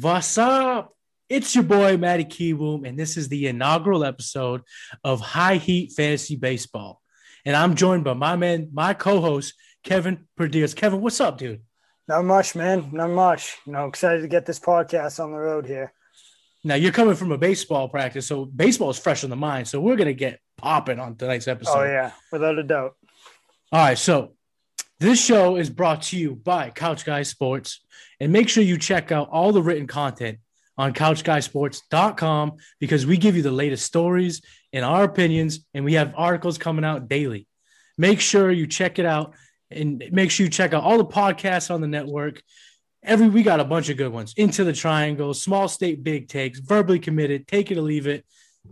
What's up? It's your boy Matty Keyboom, and this is the inaugural episode of High Heat Fantasy Baseball. And I'm joined by my man, my co-host Kevin Perdias. Kevin, what's up, dude? Not much, man. Not much. You know, excited to get this podcast on the road here. Now you're coming from a baseball practice, so baseball is fresh in the mind. So we're gonna get popping on tonight's oh, episode. Oh yeah, without a doubt. All right, so this show is brought to you by Couch Guys Sports. And make sure you check out all the written content on couchguysports.com because we give you the latest stories and our opinions, and we have articles coming out daily. Make sure you check it out and make sure you check out all the podcasts on the network. Every we got a bunch of good ones. Into the Triangle, Small State Big Takes, Verbally Committed, Take It or Leave It,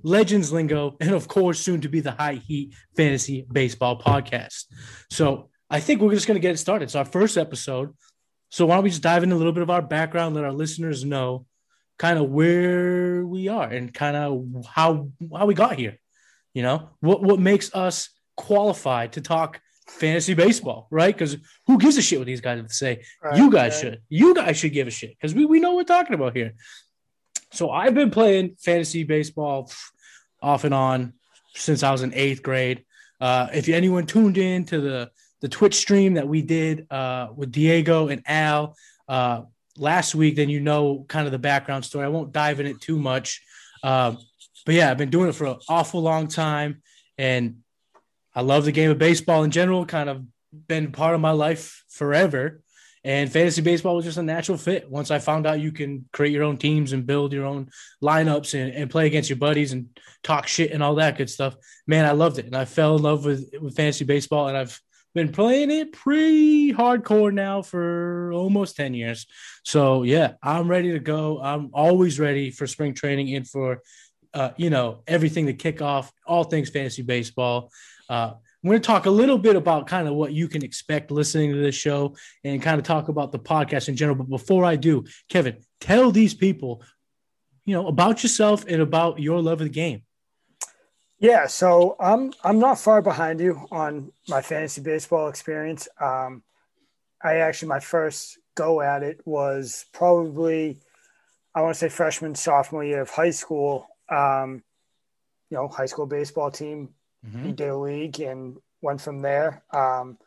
Legends Lingo, and of course, soon to be the High Heat Fantasy Baseball Podcast. So I think we're just going to get it started. It's our first episode. So why don't we just dive into a little bit of our background, let our listeners know kind of where we are and kind of how how we got here. You know, what what makes us qualified to talk fantasy baseball, right? Because who gives a shit what these guys have to say? Right, you guys right. should. You guys should give a shit because we, we know what we're talking about here. So I've been playing fantasy baseball off and on since I was in eighth grade. Uh, if anyone tuned in to the the Twitch stream that we did uh, with Diego and Al uh, last week, then you know kind of the background story. I won't dive in it too much. Um, but yeah, I've been doing it for an awful long time. And I love the game of baseball in general, kind of been part of my life forever. And fantasy baseball was just a natural fit. Once I found out you can create your own teams and build your own lineups and, and play against your buddies and talk shit and all that good stuff, man, I loved it. And I fell in love with, with fantasy baseball. And I've been playing it pretty hardcore now for almost 10 years. So yeah, I'm ready to go. I'm always ready for spring training and for uh, you know, everything to kick off, all things fantasy baseball. Uh, we're going to talk a little bit about kind of what you can expect listening to this show and kind of talk about the podcast in general. But before I do, Kevin, tell these people, you know, about yourself and about your love of the game. Yeah, so I'm I'm not far behind you on my fantasy baseball experience. Um, I actually my first go at it was probably I want to say freshman sophomore year of high school. Um, you know, high school baseball team mm-hmm. did a league and went from there. Um,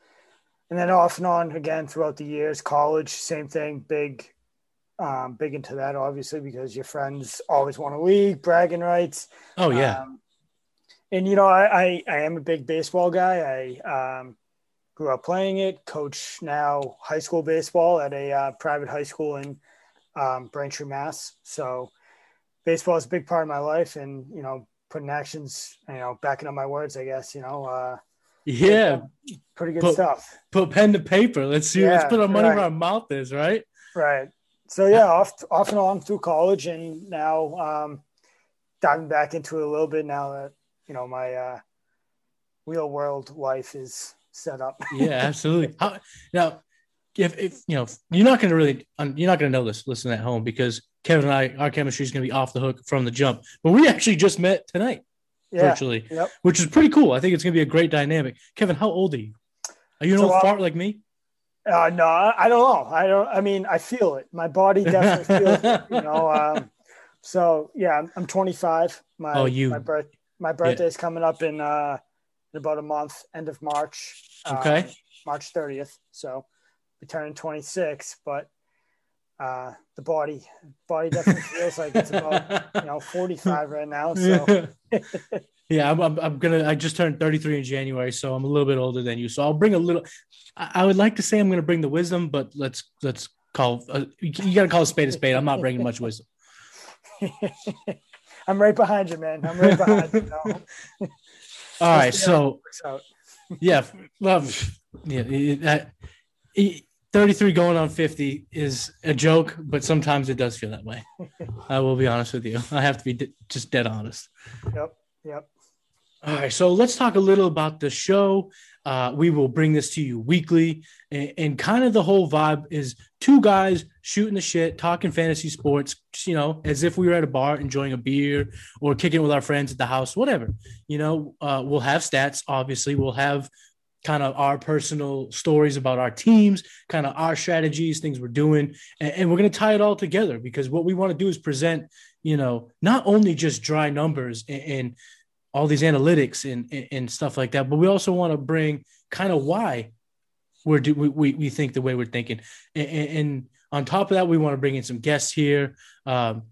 and then off and on again throughout the years. College, same thing. Big, um, big into that obviously because your friends always want a league, bragging rights. Oh yeah. Um, and you know, I, I, I am a big baseball guy. I um, grew up playing it. Coach now high school baseball at a uh, private high school in um, Braintree, Mass. So baseball is a big part of my life, and you know, putting actions, you know, backing up my words. I guess you know. Uh, yeah, pretty good put, stuff. Put pen to paper. Let's see. Yeah, let's put our money right. where our mouth is. Right. Right. So yeah, off off and on through college, and now um, diving back into it a little bit now that you know my uh, real world life is set up. yeah, absolutely. How, now, if, if you know, you're not going to really, you're not going to know this. Listen at home because Kevin and I, our chemistry is going to be off the hook from the jump. But we actually just met tonight, yeah, virtually, yep. which is pretty cool. I think it's going to be a great dynamic. Kevin, how old are you? Are you an so, old uh, fart like me? Uh, no, I don't know. I don't. I mean, I feel it. My body definitely feels it. You know. Um, so yeah, I'm, I'm 25. My oh, you. My birth my birthday is coming up in uh in about a month, end of March. Okay. Um, March 30th. So we turn 26, but uh the body body definitely feels like it's about you know 45 right now. So yeah, I'm, I'm, I'm, gonna. I just turned 33 in January, so I'm a little bit older than you. So I'll bring a little. I, I would like to say I'm gonna bring the wisdom, but let's let's call. Uh, you, gotta call a spade a spade. I'm not bringing much wisdom. I'm right behind you, man. I'm right behind you. All right, so yeah, love. Yeah, 33 going on 50 is a joke, but sometimes it does feel that way. I will be honest with you. I have to be d- just dead honest. Yep. Yep. All right, so let's talk a little about the show. Uh, we will bring this to you weekly, and, and, kind of the whole vibe is two guys shooting the shit, talking fantasy sports, you know, as if we were at a bar enjoying a beer or kicking with our friends at the house, whatever. You know, uh, we'll have stats, obviously. We'll have kind of our personal stories about our teams, kind of our strategies, things we're doing, and, and we're going to tie it all together because what we want to do is present, you know, not only just dry numbers and, and all these analytics and, and, and stuff like that, but we also want to bring kind of why we're do we, we think the way we're thinking, and, and on top of that, we want to bring in some guests here. Um,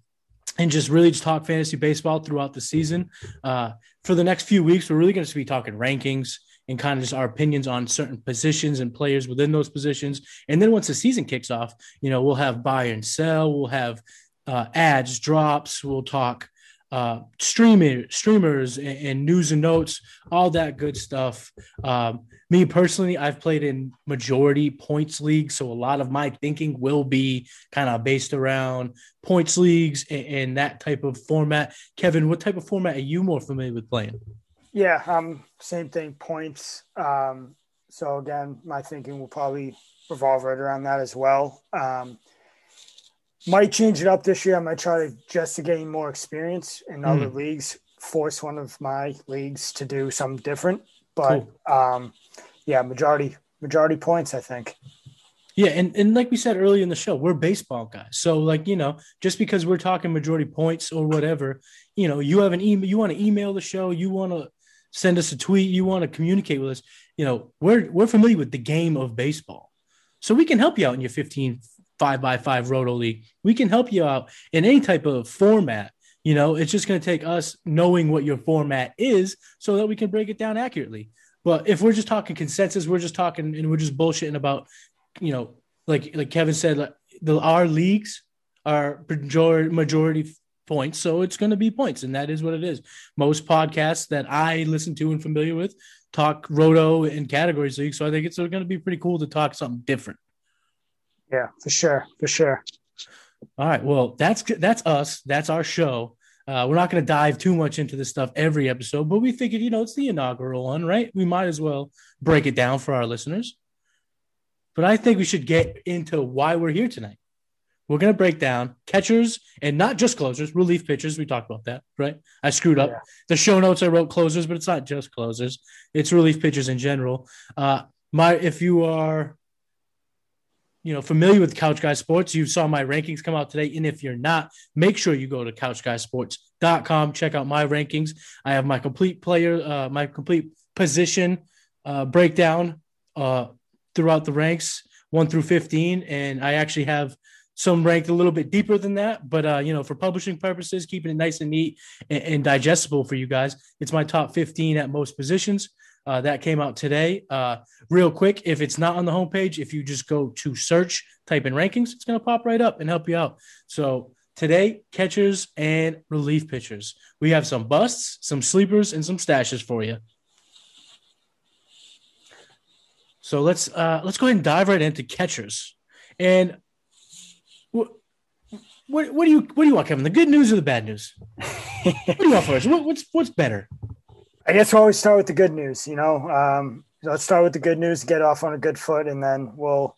and just really just talk fantasy baseball throughout the season. Uh, for the next few weeks, we're really going to be talking rankings, and kind of just our opinions on certain positions and players within those positions. And then once the season kicks off, you know, we'll have buy and sell, we'll have uh, adds, drops, we'll talk uh, streaming, streamers and, and, news and notes, all that good stuff. Um, me personally, I've played in majority points leagues, so a lot of my thinking will be kind of based around points leagues and, and that type of format. Kevin, what type of format are you more familiar with playing? Yeah, um, same thing, points. Um, so again, my thinking will probably revolve right around that as well. Um, might change it up this year. I might try to just to gain more experience in mm. other leagues, force one of my leagues to do something different. But cool. um, yeah, majority majority points, I think. Yeah, and, and like we said earlier in the show, we're baseball guys. So like, you know, just because we're talking majority points or whatever, you know, you have an email, you want to email the show, you want to send us a tweet, you want to communicate with us, you know, we're we're familiar with the game of baseball. So we can help you out in your 15 five by five roto league. We can help you out in any type of format. You know, it's just going to take us knowing what your format is so that we can break it down accurately. But if we're just talking consensus, we're just talking and we're just bullshitting about, you know, like like Kevin said, like the our leagues are majority majority points. So it's going to be points. And that is what it is. Most podcasts that I listen to and familiar with talk roto and categories league. So I think it's going to be pretty cool to talk something different. Yeah, for sure. For sure. All right. Well, that's that's us. That's our show. Uh, we're not going to dive too much into this stuff every episode, but we figured, you know, it's the inaugural one, right? We might as well break it down for our listeners. But I think we should get into why we're here tonight. We're going to break down catchers and not just closers, relief pitchers. We talked about that, right? I screwed up. Yeah. The show notes I wrote closers, but it's not just closers. It's relief pitchers in general. Uh, my if you are you know familiar with couch guy sports you saw my rankings come out today and if you're not make sure you go to couchguysports.com check out my rankings i have my complete player uh, my complete position uh, breakdown uh, throughout the ranks 1 through 15 and i actually have some ranked a little bit deeper than that, but uh, you know, for publishing purposes, keeping it nice and neat and, and digestible for you guys, it's my top 15 at most positions. Uh, that came out today. Uh, real quick, if it's not on the homepage, if you just go to search, type in rankings, it's going to pop right up and help you out. So today, catchers and relief pitchers. We have some busts, some sleepers, and some stashes for you. So let's uh, let's go ahead and dive right into catchers. And what, what do you what do you want, Kevin? The good news or the bad news? what do you want first? What, what's what's better? I guess we'll always start with the good news. You know, um, let's start with the good news, get off on a good foot, and then we'll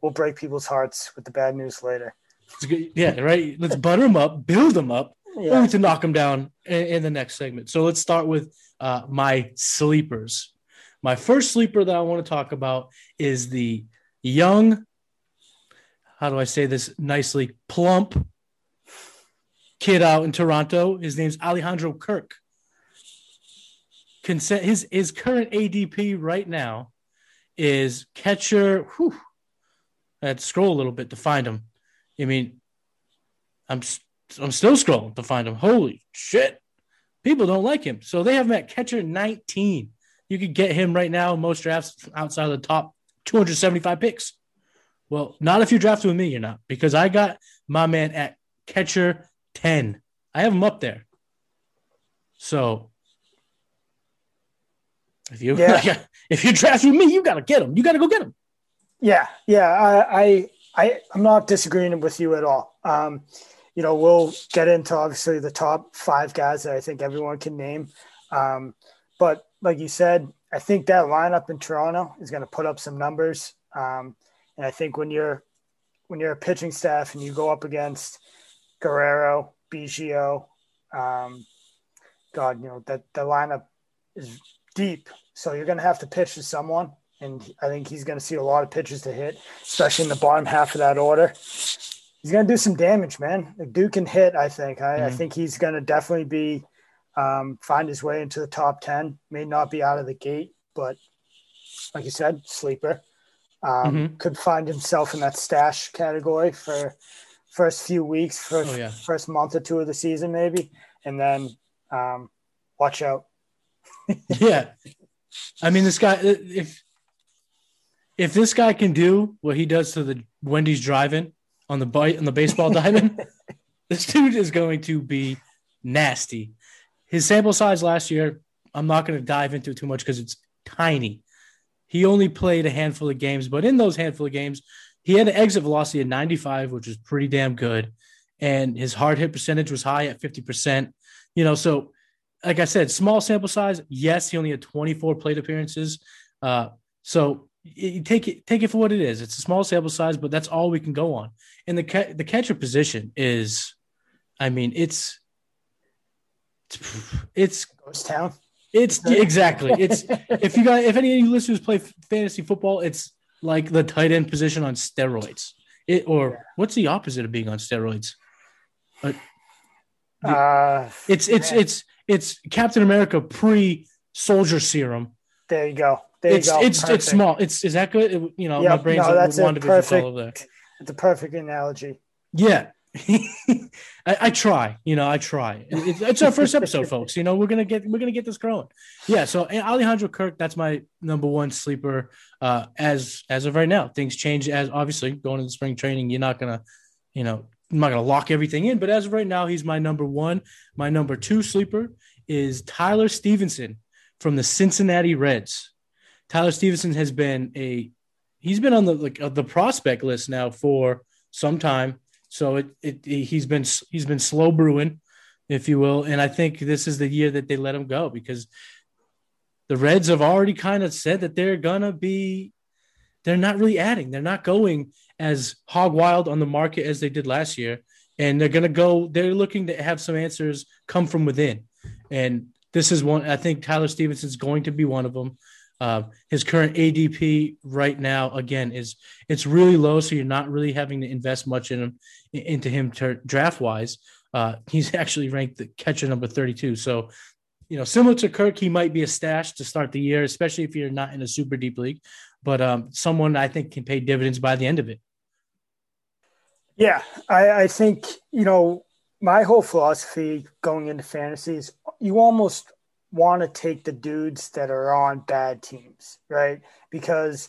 we'll break people's hearts with the bad news later. Yeah, right. Let's butter them up, build them up, yeah. only to knock them down in, in, the next segment. So let's start with uh, my sleepers. My first sleeper that I want to talk about is the young how do I say this nicely? Plump kid out in Toronto. His name's Alejandro Kirk. Consent his his current ADP right now is catcher. Whew, I had to scroll a little bit to find him. I mean, I'm I'm still scrolling to find him. Holy shit! People don't like him, so they have him at catcher 19. You could get him right now in most drafts outside of the top 275 picks. Well, not if you draft with me, you're not, because I got my man at catcher 10. I have them up there. So if you yeah. if you draft with me, you gotta get them. You gotta go get them. Yeah, yeah. I I, I I'm not disagreeing with you at all. Um, you know, we'll get into obviously the top five guys that I think everyone can name. Um, but like you said, I think that lineup in Toronto is going to put up some numbers. Um, and I think when you're when you're a pitching staff and you go up against Guerrero, Biggio, um, God, you know that the lineup is deep, so you're going to have to pitch to someone, and I think he's going to see a lot of pitches to hit, especially in the bottom half of that order. He's going to do some damage, man. Duke can hit, I think. I, mm-hmm. I think he's going to definitely be um, find his way into the top ten. May not be out of the gate, but like you said, sleeper. Um, mm-hmm. Could find himself in that stash category for first few weeks, first oh, yeah. first month or two of the season, maybe, and then um, watch out. yeah, I mean, this guy if if this guy can do what he does to the Wendy's drive-in on the bite on the baseball diamond, this dude is going to be nasty. His sample size last year, I'm not going to dive into too much because it's tiny. He only played a handful of games, but in those handful of games, he had an exit velocity of 95, which was pretty damn good. And his hard hit percentage was high at 50%. You know, so like I said, small sample size. Yes, he only had 24 plate appearances. Uh, so you take it take it for what it is. It's a small sample size, but that's all we can go on. And the ca- the catcher position is, I mean, it's it's, it's ghost town. It's exactly. It's if you got if any of you listeners play fantasy football, it's like the tight end position on steroids. It or what's the opposite of being on steroids? Uh, uh, it's it's it's it's Captain America pre soldier serum. There you go. There it's, you go. It's Perfect. it's small. It's is that good? It, you know, yep. my brain's no, that's a perfect. It's a perfect analogy. Yeah, I, I, try, you know, I try. It's, it's our first episode, folks. You know, we're gonna get we're gonna get this growing. Yeah. So Alejandro Kirk, that's my number one sleeper. Uh, as as of right now, things change. As obviously going into spring training, you're not gonna, you know, I'm not gonna lock everything in. But as of right now, he's my number one. My number two sleeper is Tyler Stephenson from the Cincinnati Reds. Tyler Stephenson has been a he's been on the like uh, the prospect list now for some time. So it, it, he's been he's been slow brewing, if you will, and I think this is the year that they let him go because the Reds have already kind of said that they're gonna be they're not really adding. They're not going as hog wild on the market as they did last year. And they're gonna go, they're looking to have some answers come from within. And this is one, I think Tyler Stephenson's going to be one of them. Uh, his current ADP right now, again, is it's really low, so you're not really having to invest much in him into him draft wise. Uh, he's actually ranked the catcher number 32. So, you know, similar to Kirk, he might be a stash to start the year, especially if you're not in a super deep league. But um, someone I think can pay dividends by the end of it. Yeah, I, I think you know my whole philosophy going into fantasy is you almost want to take the dudes that are on bad teams, right? Because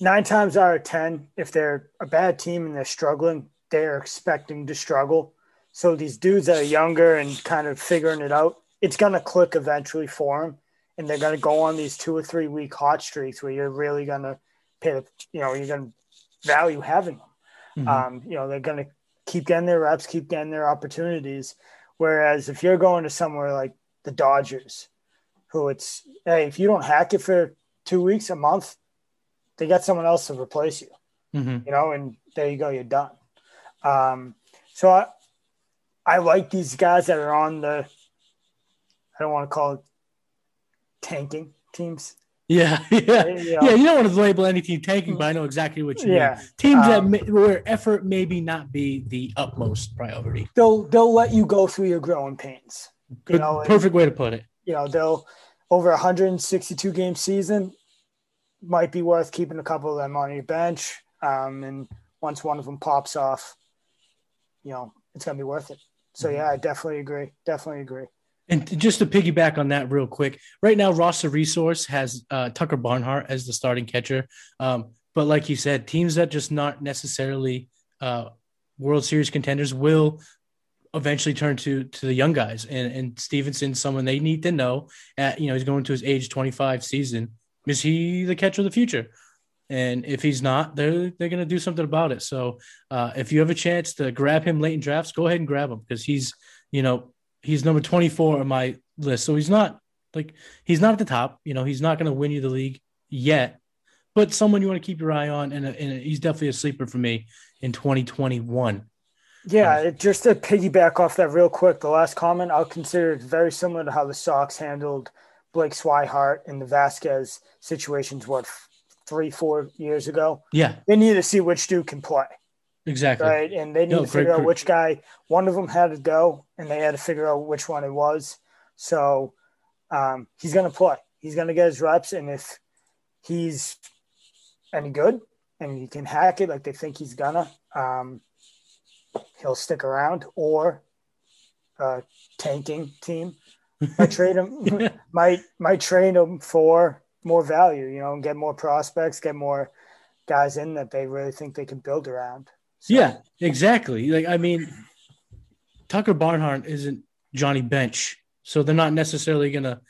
nine times out of 10, if they're a bad team and they're struggling, they're expecting to struggle. So these dudes that are younger and kind of figuring it out, it's going to click eventually for them. And they're going to go on these two or three week hot streaks where you're really going to pay the, you know, you're going to value having them. Mm-hmm. Um, you know, they're going to keep getting their reps, keep getting their opportunities. Whereas if you're going to somewhere like the Dodgers, who it's hey, if you don't hack it for two weeks, a month, they got someone else to replace you. Mm-hmm. You know, and there you go, you're done. Um, so I, I like these guys that are on the. I don't want to call it tanking teams. Yeah, yeah, you know, yeah. You don't want to label any team tanking, but I know exactly what you yeah. mean. Teams um, that may, where effort maybe not be the utmost priority. They'll they'll let you go through your growing pains. Good, you know, perfect and, way to put it. You know, they'll over 162 game season might be worth keeping a couple of them on your bench. Um, and once one of them pops off, you know, it's gonna be worth it. So mm-hmm. yeah, I definitely agree. Definitely agree. And just to piggyback on that real quick, right now roster resource has uh, Tucker Barnhart as the starting catcher. Um, but like you said, teams that just not necessarily uh, World Series contenders will eventually turn to to the young guys and and Stephenson, someone they need to know at you know he's going to his age 25 season is he the catcher of the future and if he's not they're they're going to do something about it so uh, if you have a chance to grab him late in drafts go ahead and grab him because he's you know he's number 24 on my list so he's not Like he's not at the top. You know, he's not going to win you the league yet, but someone you want to keep your eye on, and, and he's definitely a sleeper for me in 2021. Yeah, it, just to piggyback off that real quick, the last comment I'll consider it very similar to how the Sox handled Blake Swihart and the Vazquez situations. What three, four years ago? Yeah, they need to see which dude can play. Exactly. Right, and they need no, to figure great, out which guy. One of them had to go, and they had to figure out which one it was. So um, he's going to play. He's going to get his reps, and if he's any good and he can hack it like they think he's gonna, um, he'll stick around. Or a tanking team might trade him, might might trade him for more value, you know, and get more prospects, get more guys in that they really think they can build around. So. Yeah, exactly. Like I mean, Tucker Barnhart isn't Johnny Bench, so they're not necessarily gonna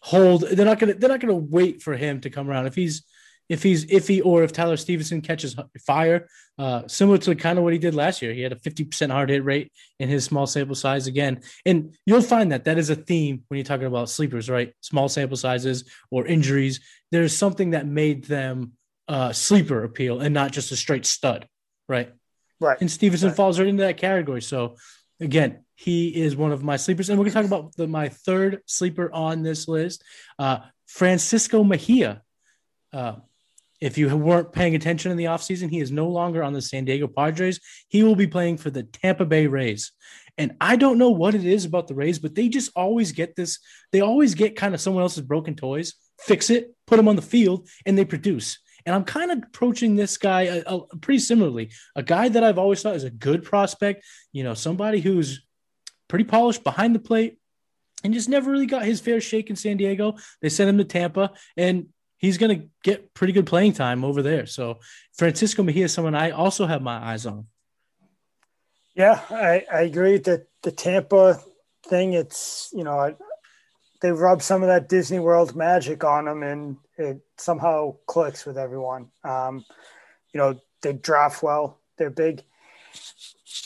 hold. They're not gonna. They're not gonna wait for him to come around. If he's if he's iffy or if Tyler Stephenson catches fire, uh, similar to kind of what he did last year. He had a 50% hard hit rate in his small sample size again. And you'll find that that is a theme when you're talking about sleepers, right? Small sample sizes or injuries. There's something that made them uh, sleeper appeal and not just a straight stud, right? Right. And Stephenson right. falls right into that category. So again, he is one of my sleepers. And we're going to talk about the, my third sleeper on this list, uh, Francisco Mejia. Uh, if you weren't paying attention in the offseason, he is no longer on the San Diego Padres. He will be playing for the Tampa Bay Rays. And I don't know what it is about the Rays, but they just always get this. They always get kind of someone else's broken toys, fix it, put them on the field, and they produce. And I'm kind of approaching this guy uh, uh, pretty similarly. A guy that I've always thought is a good prospect, you know, somebody who's pretty polished behind the plate and just never really got his fair shake in San Diego. They sent him to Tampa, and he's going to get pretty good playing time over there. So Francisco Mejia is someone I also have my eyes on. Yeah, I, I agree that the Tampa thing, it's, you know, they rub some of that Disney World magic on them and it somehow clicks with everyone. Um, you know, they draft well, they're big.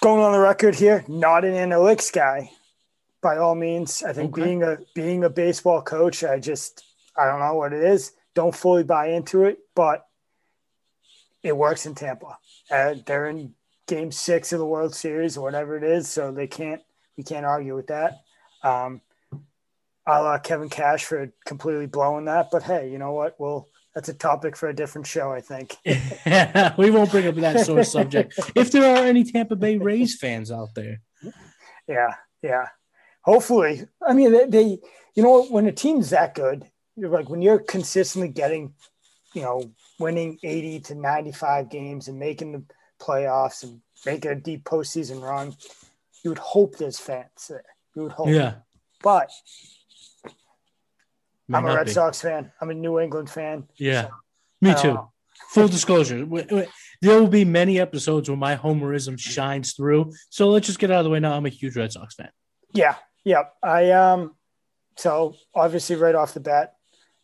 Going on the record here, not an analytics guy by all means. I think okay. being a being a baseball coach, I just I don't know what it is don't fully buy into it, but it works in Tampa. Uh, they're in Game Six of the World Series or whatever it is, so they can't we can't argue with that. Um, a la Kevin Cash for completely blowing that, but hey, you know what? Well, that's a topic for a different show, I think. we won't bring up that sort of subject. If there are any Tampa Bay Rays fans out there, yeah, yeah. Hopefully, I mean they, they you know, when a team's that good, you're like when you're consistently getting, you know, winning 80 to 95 games and making the playoffs and making a deep postseason run, you would hope there's fans there. You would hope. Yeah. But May I'm a Red be. Sox fan. I'm a New England fan. Yeah. So, Me too. Full disclosure. There will be many episodes where my homerism shines through. So let's just get out of the way now. I'm a huge Red Sox fan. Yeah. Yeah. I um so obviously right off the bat,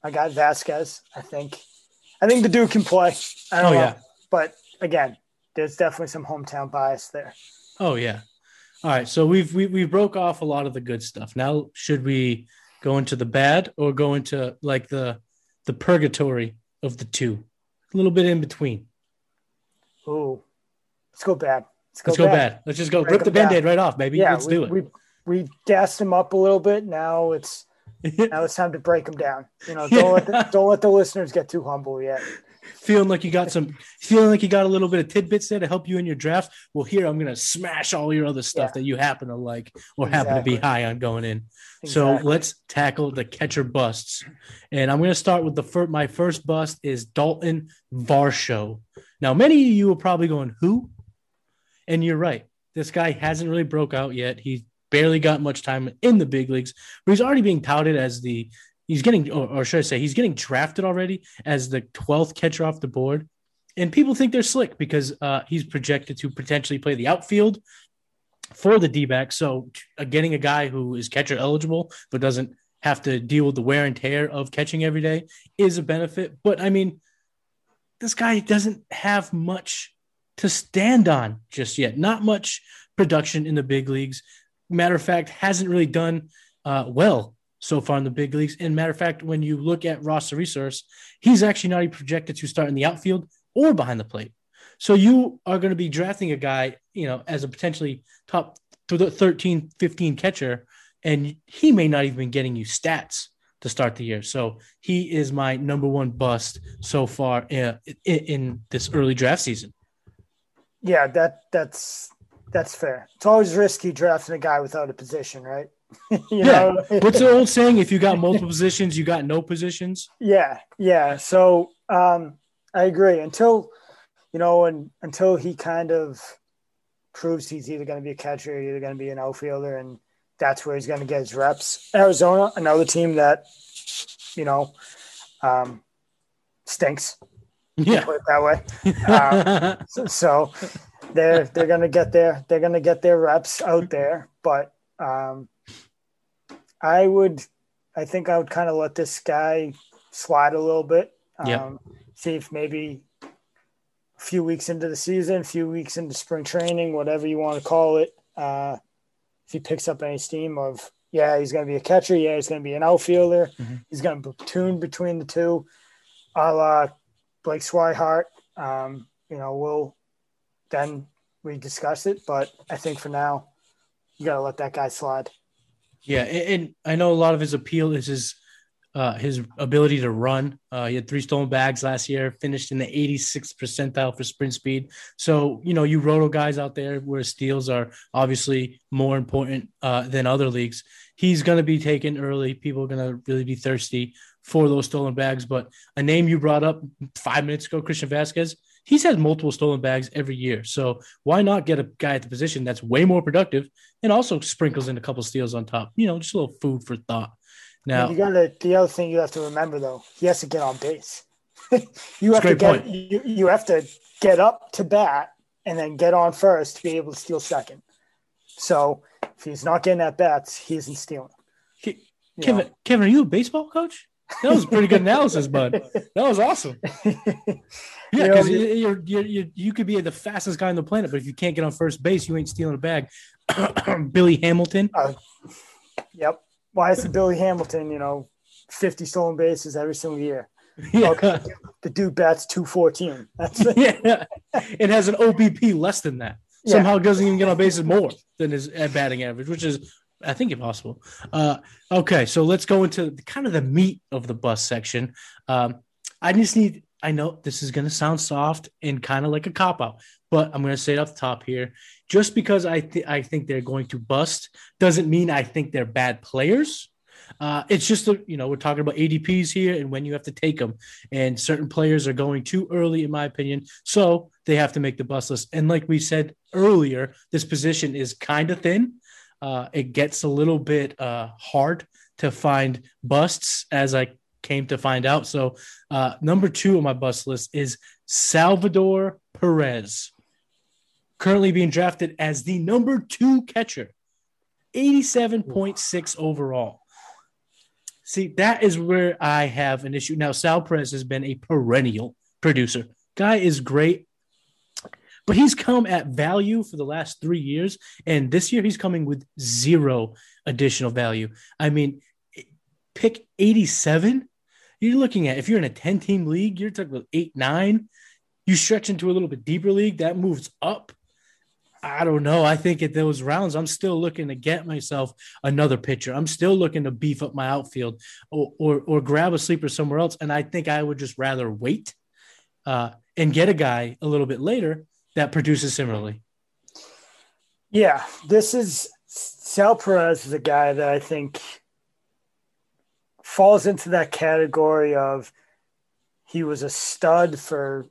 I got Vazquez. I think, I think the dude can play. I don't oh, know, yeah. but again, there's definitely some hometown bias there. Oh yeah. All right, so we've we we broke off a lot of the good stuff. Now, should we go into the bad or go into like the the purgatory of the two, a little bit in between? Ooh, let's go bad. Let's go, let's go bad. bad. Let's just go Break rip the band-aid right off, baby. Yeah, let's we, do it. We we gassed him up a little bit. Now it's now it's time to break them down. You know, don't let the, don't let the listeners get too humble yet. Feeling like you got some, feeling like you got a little bit of tidbits there to help you in your draft. Well, here I'm gonna smash all your other stuff yeah. that you happen to like or exactly. happen to be high on going in. Exactly. So let's tackle the catcher busts, and I'm gonna start with the first. My first bust is Dalton Varsho. Now, many of you are probably going, "Who?" And you're right. This guy hasn't really broke out yet. He's barely got much time in the big leagues, but he's already being touted as the he's getting or, or should I say he's getting drafted already as the 12th catcher off the board. And people think they're slick because uh, he's projected to potentially play the outfield for the D back. So uh, getting a guy who is catcher eligible but doesn't have to deal with the wear and tear of catching every day is a benefit. But I mean, this guy doesn't have much to stand on just yet. Not much production in the big leagues matter of fact, hasn't really done uh, well so far in the big leagues. And matter of fact, when you look at roster resource, he's actually not even projected to start in the outfield or behind the plate. So you are going to be drafting a guy, you know, as a potentially top 13, 15 catcher, and he may not even be getting you stats to start the year. So he is my number one bust so far in, in, in this early draft season. Yeah, that that's that's fair. It's always risky drafting a guy without a position, right? yeah. What's the old saying? If you got multiple positions, you got no positions. Yeah, yeah. So um, I agree. Until you know, and until he kind of proves he's either going to be a catcher or either going to be an outfielder, and that's where he's going to get his reps. Arizona, another team that you know um, stinks. Yeah, put it that way. Um, so, so they're they're going to get their they're to get their reps out there, but um, I would, I think I would kind of let this guy slide a little bit. Um, yeah. See if maybe a few weeks into the season, a few weeks into spring training, whatever you want to call it, uh, if he picks up any steam of, yeah, he's going to be a catcher. Yeah, he's going to be an outfielder. Mm-hmm. He's going to platoon between the two, a la Blake Swihart. Um, you know, we'll then we discuss it. But I think for now, you got to let that guy slide. Yeah, and, I know a lot of his appeal is his uh, his ability to run. Uh, he had three stolen bags last year, finished in the 86th percentile for sprint speed. So, you know, you roto guys out there where steals are obviously more important uh, than other leagues. He's going to be taken early. People are going to really be thirsty for those stolen bags. But a name you brought up five minutes ago, Christian Vazquez, he's had multiple stolen bags every year. So why not get a guy at the position that's way more productive and also sprinkles in a couple steals on top? You know, just a little food for thought. Now you got to the other thing you have to remember though, he has to get on base. you have to get you, you have to get up to bat and then get on first to be able to steal second. So if he's not getting at bats, he isn't stealing. Kevin, Kevin, are you a baseball coach? That was pretty good analysis, bud. That was awesome. Yeah, because you, know, you're, you're, you're, you could be the fastest guy on the planet, but if you can't get on first base, you ain't stealing a bag. Billy Hamilton. Uh, yep. Why is Billy Hamilton? You know, fifty stolen bases every single year. Yeah. Okay. The dude bats two fourteen. That's yeah. It has an OBP less than that. Yeah. Somehow doesn't even get on bases more than his batting average, which is I think impossible. Uh, okay, so let's go into kind of the meat of the bus section. Um, I just need. I know this is going to sound soft and kind of like a cop out, but I'm going to say it off the top here. Just because I th- I think they're going to bust doesn't mean I think they're bad players. Uh, it's just a, you know we're talking about ADPs here and when you have to take them, and certain players are going too early, in my opinion, so they have to make the bust list. And like we said earlier, this position is kind of thin uh, it gets a little bit uh, hard to find busts, as I came to find out. So, uh, number two on my bust list is Salvador Perez, currently being drafted as the number two catcher, 87.6 overall. See, that is where I have an issue. Now, Sal Perez has been a perennial producer. Guy is great but he's come at value for the last three years. And this year he's coming with zero additional value. I mean, pick 87. You're looking at if you're in a 10 team league, you're talking about eight, nine. You stretch into a little bit deeper league, that moves up. I don't know. I think at those rounds, I'm still looking to get myself another pitcher. I'm still looking to beef up my outfield or or, or grab a sleeper somewhere else. And I think I would just rather wait uh, and get a guy a little bit later that produces similarly. Yeah, this is Sal Perez is a guy that I think falls into that category of he was a stud for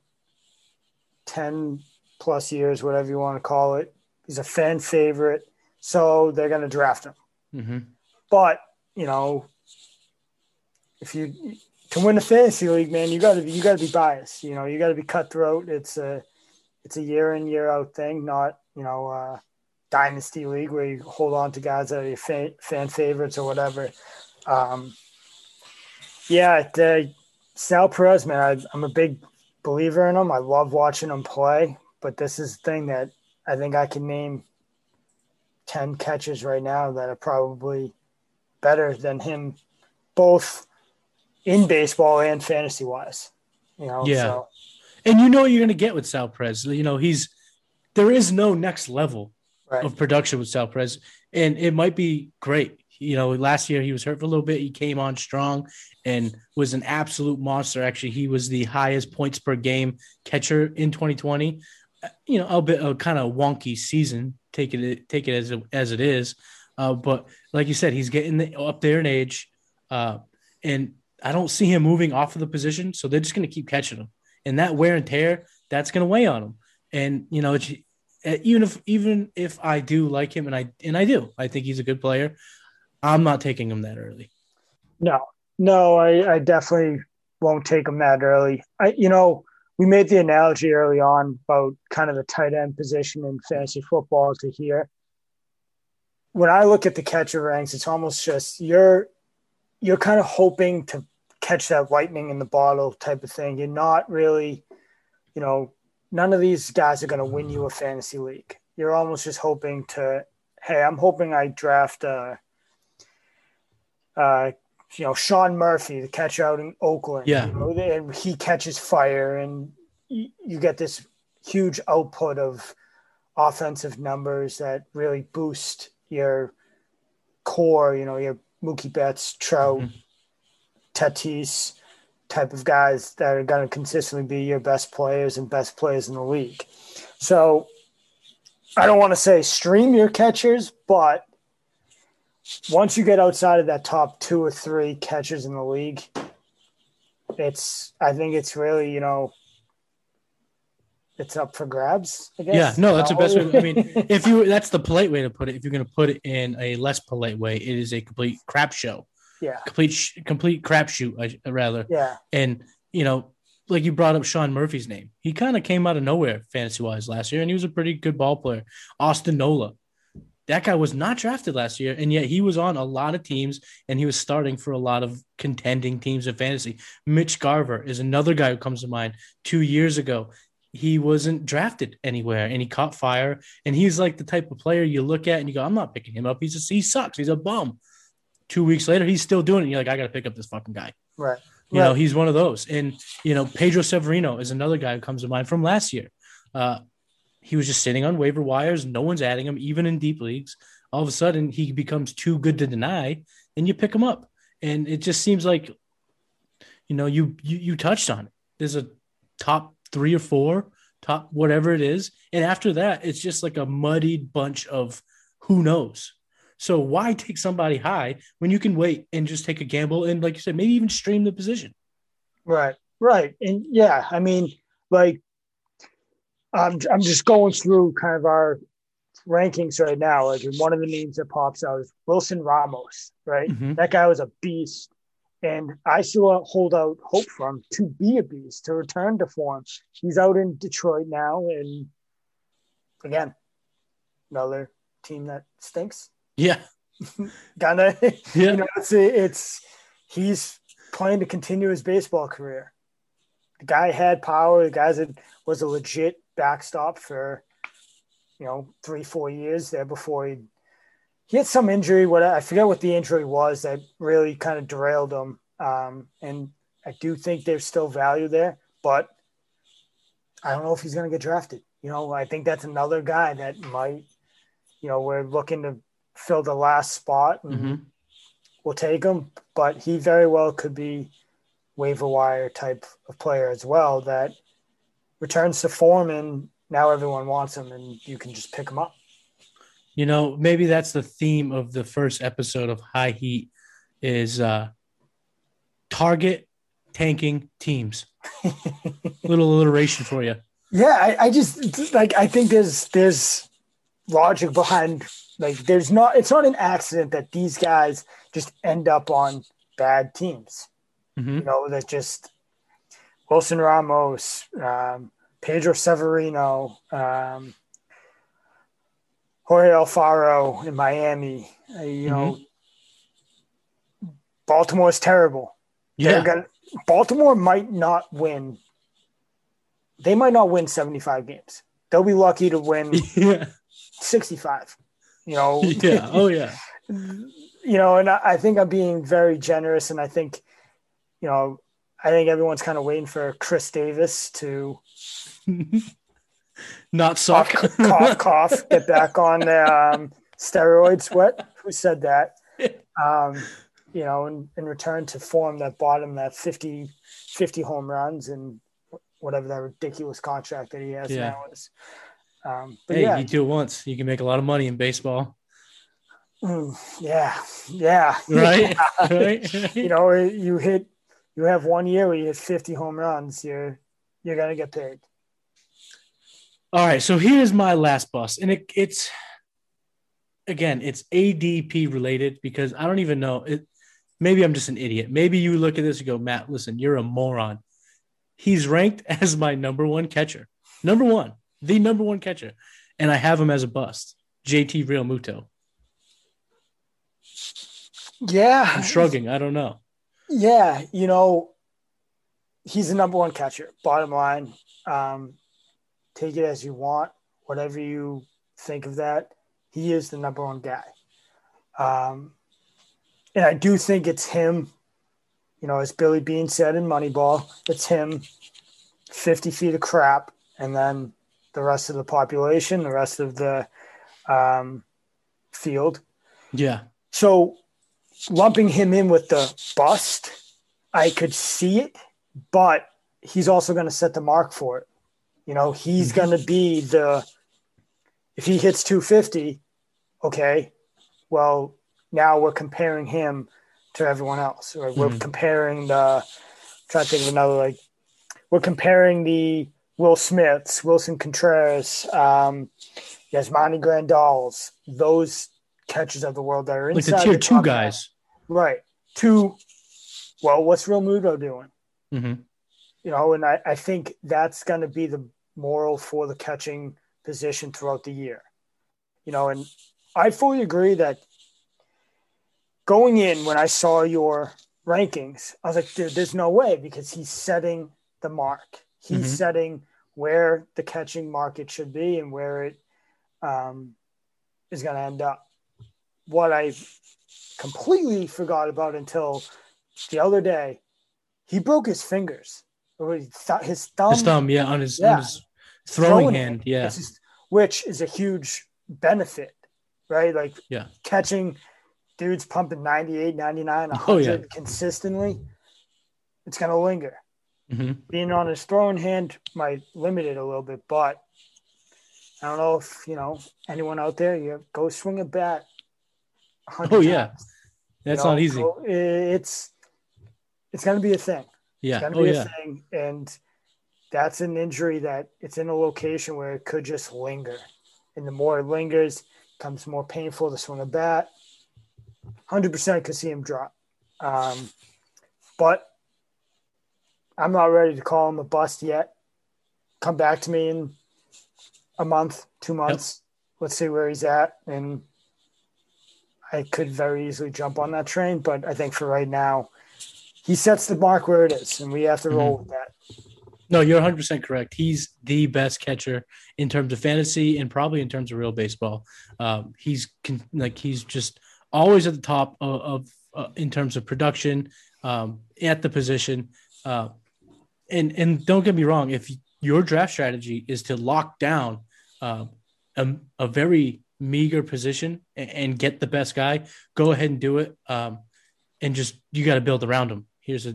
10 plus years, whatever you want to call it. He's a fan favorite, so they're going to draft him. Mm-hmm. But, you know, if you to win a fantasy league, man, you got to you got to be biased. You know, you got to be cutthroat. It's a it's a year in year out thing, not you know uh, dynasty league where you hold on to guys that are your fan, fan favorites or whatever. Um, yeah, the Sal Perez, man, I, I'm a big believer in him. I love watching him play, but this is the thing that I think I can name ten catches right now that are probably better than him, both in baseball and fantasy wise. You know, Yeah. So, And you know what you're going to get with Sal Perez. You know, he's there is no next level right. of production with Sal Perez, and it might be great. You know, last year he was hurt for a little bit. He came on strong and was an absolute monster. Actually, he was the highest points per game catcher in 2020. Uh, You know, a bit a kind of wonky season. Take it take it as as it is, uh, but like you said, he's getting the, up there in age, uh, and I don't see him moving off of the position. So they're just going to keep catching him, and that wear and tear that's going to weigh on him. And you know, uh, even if even if I do like him, and I and I do, I think he's a good player. I'm not taking him that early. No, no, I, I definitely won't take him that early. I, you know, we made the analogy early on about kind of the tight end position in fantasy football to here. When I look at the catcher ranks, it's almost just you're you're kind of hoping to catch that lightning in the bottle type of thing. You're not really, you know, none of these guys are going to win you a fantasy league. You're almost just hoping to, hey, I'm hoping I draft uh uh you know Sean Murphy, the catch out in Oakland. Yeah. you know, and he catches fire, and you, get this huge output of offensive numbers that really boost your core. You know, your Mookie Betts, Trout, Mhm. Tatis type of guys that are going to consistently be your best players and best players in the league. So I don't want to say stream your catchers, but once you get outside of that top two or three catchers in the league, it's I think it's really you know it's up for grabs. I guess. Yeah, no, that's the best way. I mean, mean, if you that's the polite way to put it. If you're going to put it in a less polite way, it is a complete crap show, yeah, complete sh- complete crap shoot, I, uh, rather. yeah, And you know, like you brought up Sean Murphy's name, he kind of came out of nowhere fantasy wise last year, and he was a pretty good ball player. Austin Nola, that guy was not drafted last year, and yet he was on a lot of teams, and he was starting for a lot of contending teams in fantasy. Mitch Garver is another guy who comes to mind. Two years ago, he wasn't drafted anywhere, and he caught fire. And he's like the type of player you look at and you go, "I'm not picking him up. He's a, he sucks. He's a bum." Two weeks later, he's still doing it. You're like, "I got to pick up this fucking guy." right. You know, he's one of those. And, you know, Pedro Severino is another guy who comes to mind from last year. Uh, he was just sitting on waiver wires. No one's adding him, even in deep leagues. All of a sudden, he becomes too good to deny, and you pick him up. And it just seems like, you know, you you, you touched on it. There's a top three or four, top whatever it is. And after that, it's just like a muddied bunch of who knows. So why take somebody high when you can wait and just take a gamble and, like you said, maybe even stream the position? Right, right, and yeah, I mean, like, I'm I'm just going through kind of our rankings right now. Like, one of the names that pops out is Wilson Ramos. Right, Mhm. that guy was a beast, and I still hold out hope for him to be a beast, to return to form. He's out in Detroit now, and again, another team that stinks. Yeah, Gonna, yeah, you know, it's it's he's playing to continue his baseball career. The guy had power. The guy was a legit backstop for you know three four years there before he he had some injury. What I forget what the injury was that really kind of derailed him. Um, and I do think there's still value there, but I don't know if he's going to get drafted. You know, I think that's another guy that might. You know, we're looking to fill the last spot and Mhm. we'll take him, but he very well could be waiver wire type of player as well that returns to form and now everyone wants him and you can just pick him up. You know, maybe that's the theme of the first episode of High Heat is uh target tanking teams. Little alliteration for you. Yeah, I, I just like I think there's there's logic behind like there's not it's not an accident that these guys just end up on bad teams. hmm you know, that just Wilson Ramos, um, Pedro Severino, um, Jorge Alfaro in Miami. Uh, you know, Baltimore's terrible. They're Yeah, gonna, Baltimore might not win. They might not win 75 games. They'll be lucky to win yeah, 65. You know, yeah. Oh yeah, you know, and I, I think I'm being very generous, and I think, you know, I think everyone's kind of waiting for Chris Davis to not suck, cough, cough, cough, get back on the um, steroids. What? Who said that? Um, you know, in, in return to form that bottom that 50, 50 home runs and whatever that ridiculous contract that he has yeah. now is. Um, but hey, yeah, you do it once, you can make a lot of money in baseball. Mm, yeah, yeah, right, yeah. right. you know, you hit, you have one year where you hit fifty home runs, you're you're gonna get paid. All right, so here's my last bust, and it, it's again, it's ADP related because I don't even know it. Maybe I'm just an idiot. Maybe you look at this and go, Matt, listen, you're a moron. He's ranked as my number one catcher, number one, the number one catcher, and I have him as a bust. JT Realmuto. Yeah. I'm shrugging. I don't know. Yeah. You know, he's the number one catcher. Bottom line, um, take it as you want, whatever you think of that. He is the number one guy. Um, and I do think it's him, you know, as Billy Beane said in Moneyball, it's him 50 feet of crap. And then the rest of the population, the rest of the um, field. Yeah. So lumping him in with the bust, I could see it, but he's also going to set the mark for it. You know, he's mm-hmm. going to be the, if he hits 250, okay, well, now we're comparing him to everyone else. Or we're mm-hmm. comparing the, trying to think of another, like, we're comparing the Will Smiths, Willson Contreras, um, Yasmani Grandals, those catches of the world that are inside like the tier two guys. Right. Two. well, what's Realmuto doing? Mm-hmm. You know, and I, I think that's going to be the moral for the catching position throughout the year. You know, and I fully agree that going in when I saw your rankings, I was like, dude, there's no way because he's setting the mark. He's mm-hmm. setting where the catching market should be and where it um, is going to end up. What I completely forgot about until the other day, he broke his fingers. His thumb, his thumb, yeah, on his, yeah. On his throwing, throwing hand, yeah, just, which is a huge benefit, right? Like, yeah, catching dudes pumping 98, 99, 100 oh, yeah. consistently, it's going to linger. Mm-hmm. Being on his throwing hand might limit it a little bit, but I don't know if you know anyone out there. You go swing a bat. Oh yeah, times. that's you know, not easy. So it's it's going to be a thing. Yeah, it's going to oh, be yeah. a thing, and that's an injury that it's in a location where it could just linger, and the more it lingers, it becomes more painful to swing a bat. Hundred percent could see him drop, um, but I'm not ready to call him a bust yet. Come back to me in a month, two months. Yep. Let's see where he's at. And I could very easily jump on that train. But I think for right now, he sets the mark where it is, and we have to roll mm-hmm. with that. No, you're 100% correct. He's the best catcher in terms of fantasy and probably in terms of real baseball. Um, he's con- like he's just always at the top of, of uh, in terms of production um, at the position. Uh, and and don't get me wrong, if your draft strategy is to lock down uh, a, a very meager position and, and, get the best guy, go ahead and do it. Um, and just you got to build around him here's a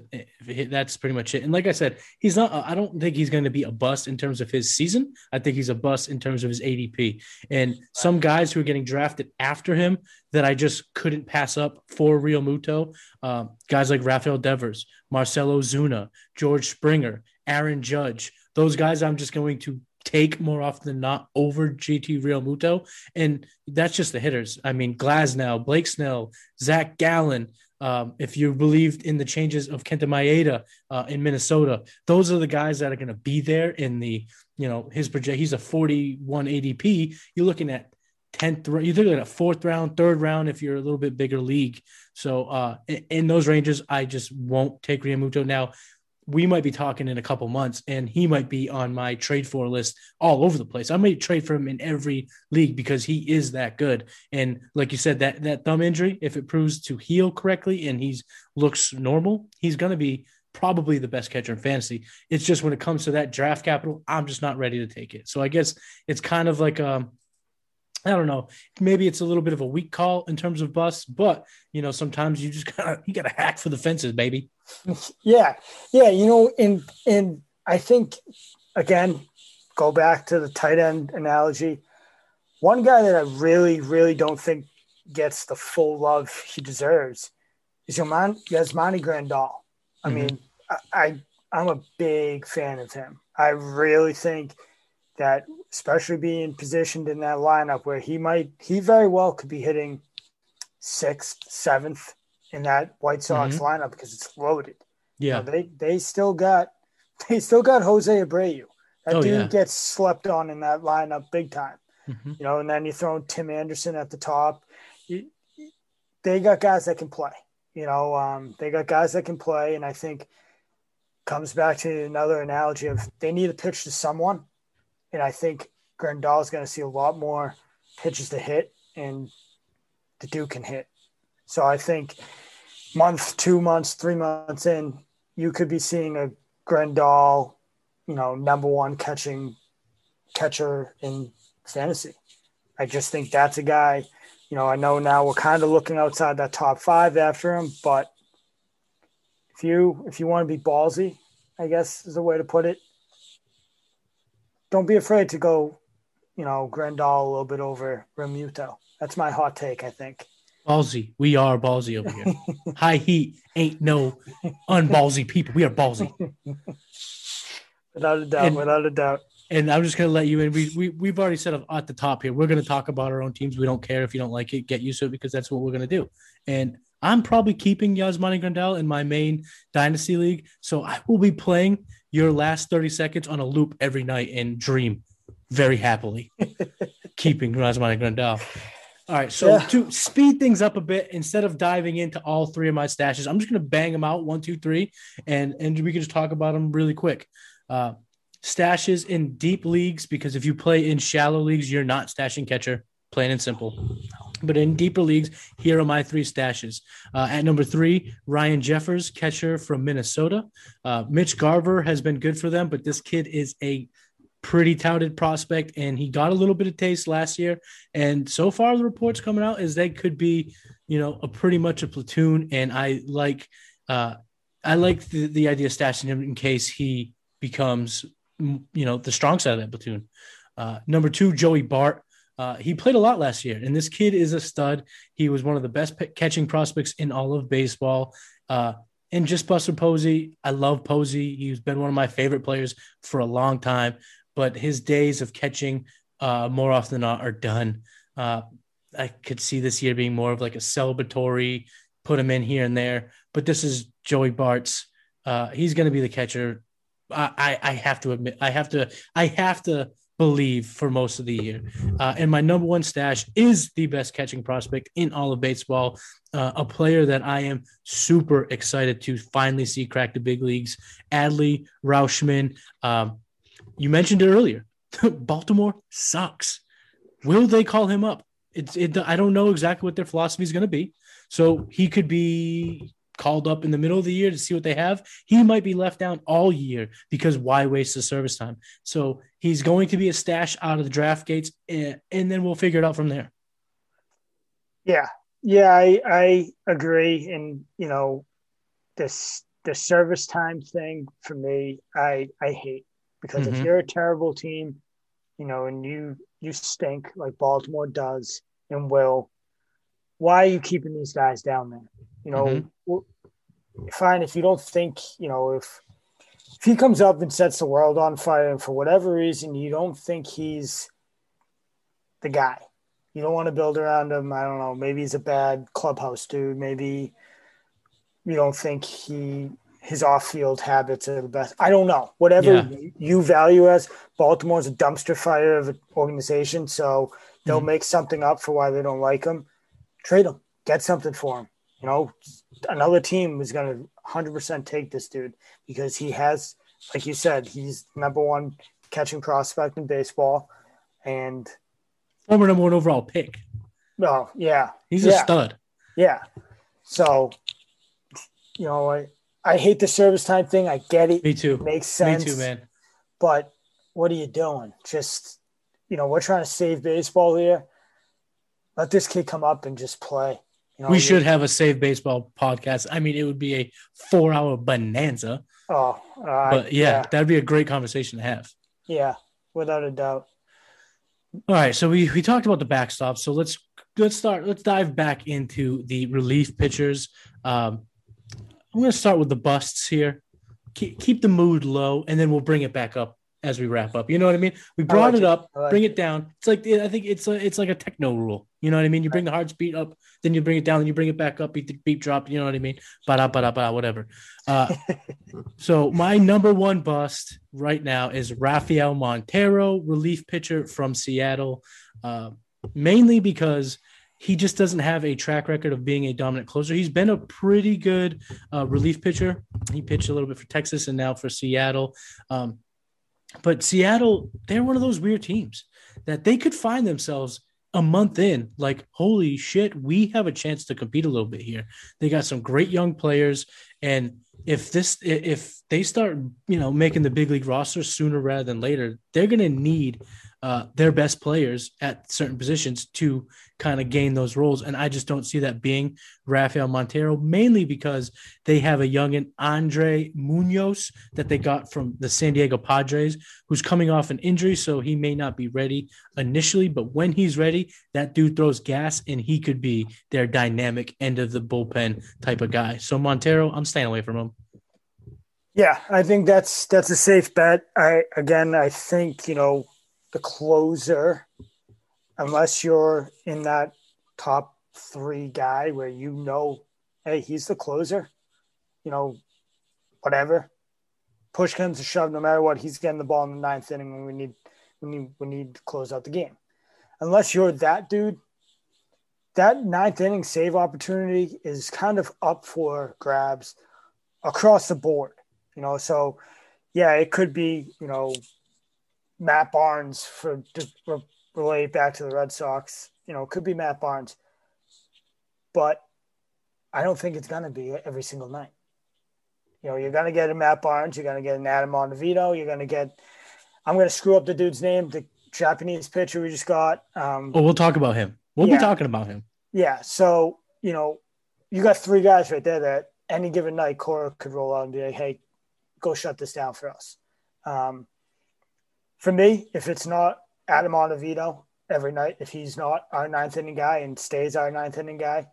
that's pretty much it. And like I said, he's not. I don't think he's going to be a bust in terms of his season. I think he's a bust in terms of his ADP. And some guys who are getting drafted after him that I just couldn't pass up for Realmuto, um, guys like Rafael Devers, Marcell Ozuna, George Springer, Aaron Judge. Those guys I'm just going to take more often than not over JT Realmuto. And that's just the hitters. I mean, Glasnow, Blake Snell, Zach Gallen, um, if you believed in the changes of Kenta Maeda uh, in Minnesota, those are the guys that are going to be there in the, you know, his project. He's a 41 ADP. You're looking at 10th, you're looking at a fourth round, third round if you're a little bit bigger league. So uh, in, in those ranges, I just won't take Realmuto. Now, we might be talking in a couple months and he might be on my trade for list all over the place. I might trade for him in every league because he is that good. And like you said, that that thumb injury, if it proves to heal correctly and he's looks normal, he's going to be probably the best catcher in fantasy. It's just when it comes to that draft capital, I'm just not ready to take it. So I guess it's kind of like um I don't know. Maybe it's a little bit of a weak call in terms of bust, but you know, sometimes you just gotta you gotta hack for the fences, baby. Yeah, yeah. You know, and and I think again, go back to the tight end analogy. One guy that I really, really don't think gets the full love he deserves is Yaman, Yasmani Grandal. I mm-hmm. mean, I, I I'm a big fan of him. I really think that especially being positioned in that lineup where he might he very well could be hitting sixth, seventh in that White Sox mm-hmm. lineup because it's loaded. Yeah, you know, they they still got they still got Jose Abreu. That oh, dude yeah. gets slept on in that lineup big time. Mm-hmm. You know, and then you throw Tim Anderson at the top. You, they got guys that can play. You know, um, they got guys that can play, and I think comes back to another analogy of they need a pitch to someone, and I think Grandal is going to see a lot more pitches to hit, and the Duke can hit. So I think month, two months, three months in, you could be seeing a Grandal, you know, number one catching catcher in fantasy. I just think that's a guy. You know, I know now we're kind of looking outside that top five after him, but if you if you want to be ballsy, I guess is the way to put it, don't be afraid to go, you know, Grandal a little bit over Realmuto. That's my hot take, I think. Ballsy. We are ballsy over here. High heat ain't no unballsy people. We are ballsy. without a doubt, and, without a doubt. And I'm just gonna let you in. We, we we've already said at the top here. We're gonna talk about our own teams. We don't care if you don't like it. Get used to it because that's what we're gonna do. And I'm probably keeping Yasmani Grandal in my main dynasty league. So I will be playing your last 30 seconds on a loop every night and dream very happily, keeping Yasmani Grandal. All right. So yeah. to speed things up a bit, instead of diving into all three of my stashes, I'm just going to bang them out one, two, three, and and we can just talk about them really quick. Uh, stashes in deep leagues because if you play in shallow leagues, you're not stashing catcher, plain and simple. But in deeper leagues, here are my three stashes. Uh, at number three, Ryan Jeffers, catcher from Minnesota. Uh, Mitch Garver has been good for them, but this kid is a pretty touted prospect, and he got a little bit of taste last year. And so far, the reports coming out is they could be, you know, a pretty much a platoon. And I like, uh, I like the, the idea of stashing him in case he becomes, you know, the strong side of that platoon. Uh, number two, Joey Bart. Uh, he played a lot last year, and this kid is a stud. He was one of the best catching prospects in all of baseball. Uh, and just Buster Posey, I love Posey. He's been one of my favorite players for a long time, but his days of catching uh, more often than not are done. Uh, I could see this year being more of like a celebratory, put him in here and there. But this is Joey Bart's. Uh, he's going to be the catcher. I, I, I have to admit, I have to, I have to believe for most of the year. Uh, and my number one stash is the best catching prospect in all of baseball, uh, a player that I am super excited to finally see crack the big leagues. Adley Rutschman. Um, you mentioned it earlier. Baltimore sucks. Will they call him up? It's it. I don't know exactly what their philosophy is going to be. So he could be called up in the middle of the year to see what they have, he might be left down all year because why waste the service time? So he's going to be a stash out of the draft gates, and, eh, and then we'll figure it out from there. Yeah, yeah, I, I agree. And you know, this the service time thing for me, I I hate because mm-hmm. if you're a terrible team, you know, and you you stink like Baltimore does and will, why are you keeping these guys down there? You know, mm-hmm. fine if you don't think, you know, if if he comes up and sets the world on fire and for whatever reason you don't think he's the guy. You don't want to build around him. I don't know. Maybe he's a bad clubhouse dude. Maybe you don't think he his off-field habits are the best. I don't know. Whatever yeah. you value as Baltimore's a dumpster fire of an organization, so they'll mm-hmm. make something up for why they don't like him. Trade him. Get something for him. You know, another team is going to 100% take this dude because he has, like you said, he's number one catching prospect in baseball. And former number one overall pick. Oh, yeah. He's yeah. a stud. Yeah. So, you know, I, I hate the service time thing. I get it. Me too. It makes sense. Me too, man. But what are you doing? Just, you know, we're trying to save baseball here. Let this kid come up and just play. You know, we should have a save baseball podcast. I mean, it would be a four hour bonanza. Oh, uh, but yeah, yeah, that'd be a great conversation to have. Yeah, without a doubt. All right, so we we talked about the backstop. So let's let's start. Let's dive back into the relief pitchers. Um, I'm going to start with the busts here. Keep, keep the mood low, and then we'll bring it back up as we wrap up. You know what I mean? We brought like it up, like bring it. it down. It's like I think it's a, it's like a techno rule. You know what I mean? You bring the heart speed up, then you bring it down, then you bring it back up, beat the beat drop. You know what I mean? Ba ba ba whatever. Uh, so my number one bust right now is Rafael Montero, relief pitcher from Seattle, uh, mainly because he just doesn't have a track record of being a dominant closer. He's been a pretty good uh, relief pitcher. He pitched a little bit for Texas and now for Seattle. Um, but Seattle, they're one of those weird teams that they could find themselves a month in, like, holy shit, we have a chance to compete a little bit here. They got some great young players. And if this, if they start, you know, making the big league roster sooner rather than later, they're going to need uh, their best players at certain positions to kind of gain those roles. And I just don't see that being Rafael Montero, mainly because they have a young and Andre Munoz that they got from the San Diego Padres, who's coming off an injury. So he may not be ready initially, but when he's ready, that dude throws gas and he could be their dynamic end of the bullpen type of guy. So Montero, I'm staying away from him. Yeah, I think that's that's a safe bet. I again, I think you know the closer, unless you're in that top three guy where you know, hey, he's the closer, you know, whatever. Push comes to shove, no matter what, he's getting the ball in the ninth inning when we need we need we need to close out the game. Unless you're that dude, that ninth inning save opportunity is kind of up for grabs across the board. You know, so yeah, it could be, you know, Matt Barnes for to relate back to the Red Sox. You know, it could be Matt Barnes, but I don't think it's gonna be every single night. You know, you're gonna get a Matt Barnes, you're gonna get an Adam Ottavino, you're gonna get. I'm gonna screw up the dude's name, the Japanese pitcher we just got. Um, oh, we'll talk about him. We'll yeah. be talking about him. Yeah. So you know, you got three guys right there that any given night Cora could roll out and be like, "Hey, go shut this down for us." Um, for me, if it's not Adam Ottavino every night, if he's not our ninth inning guy and stays our ninth inning guy,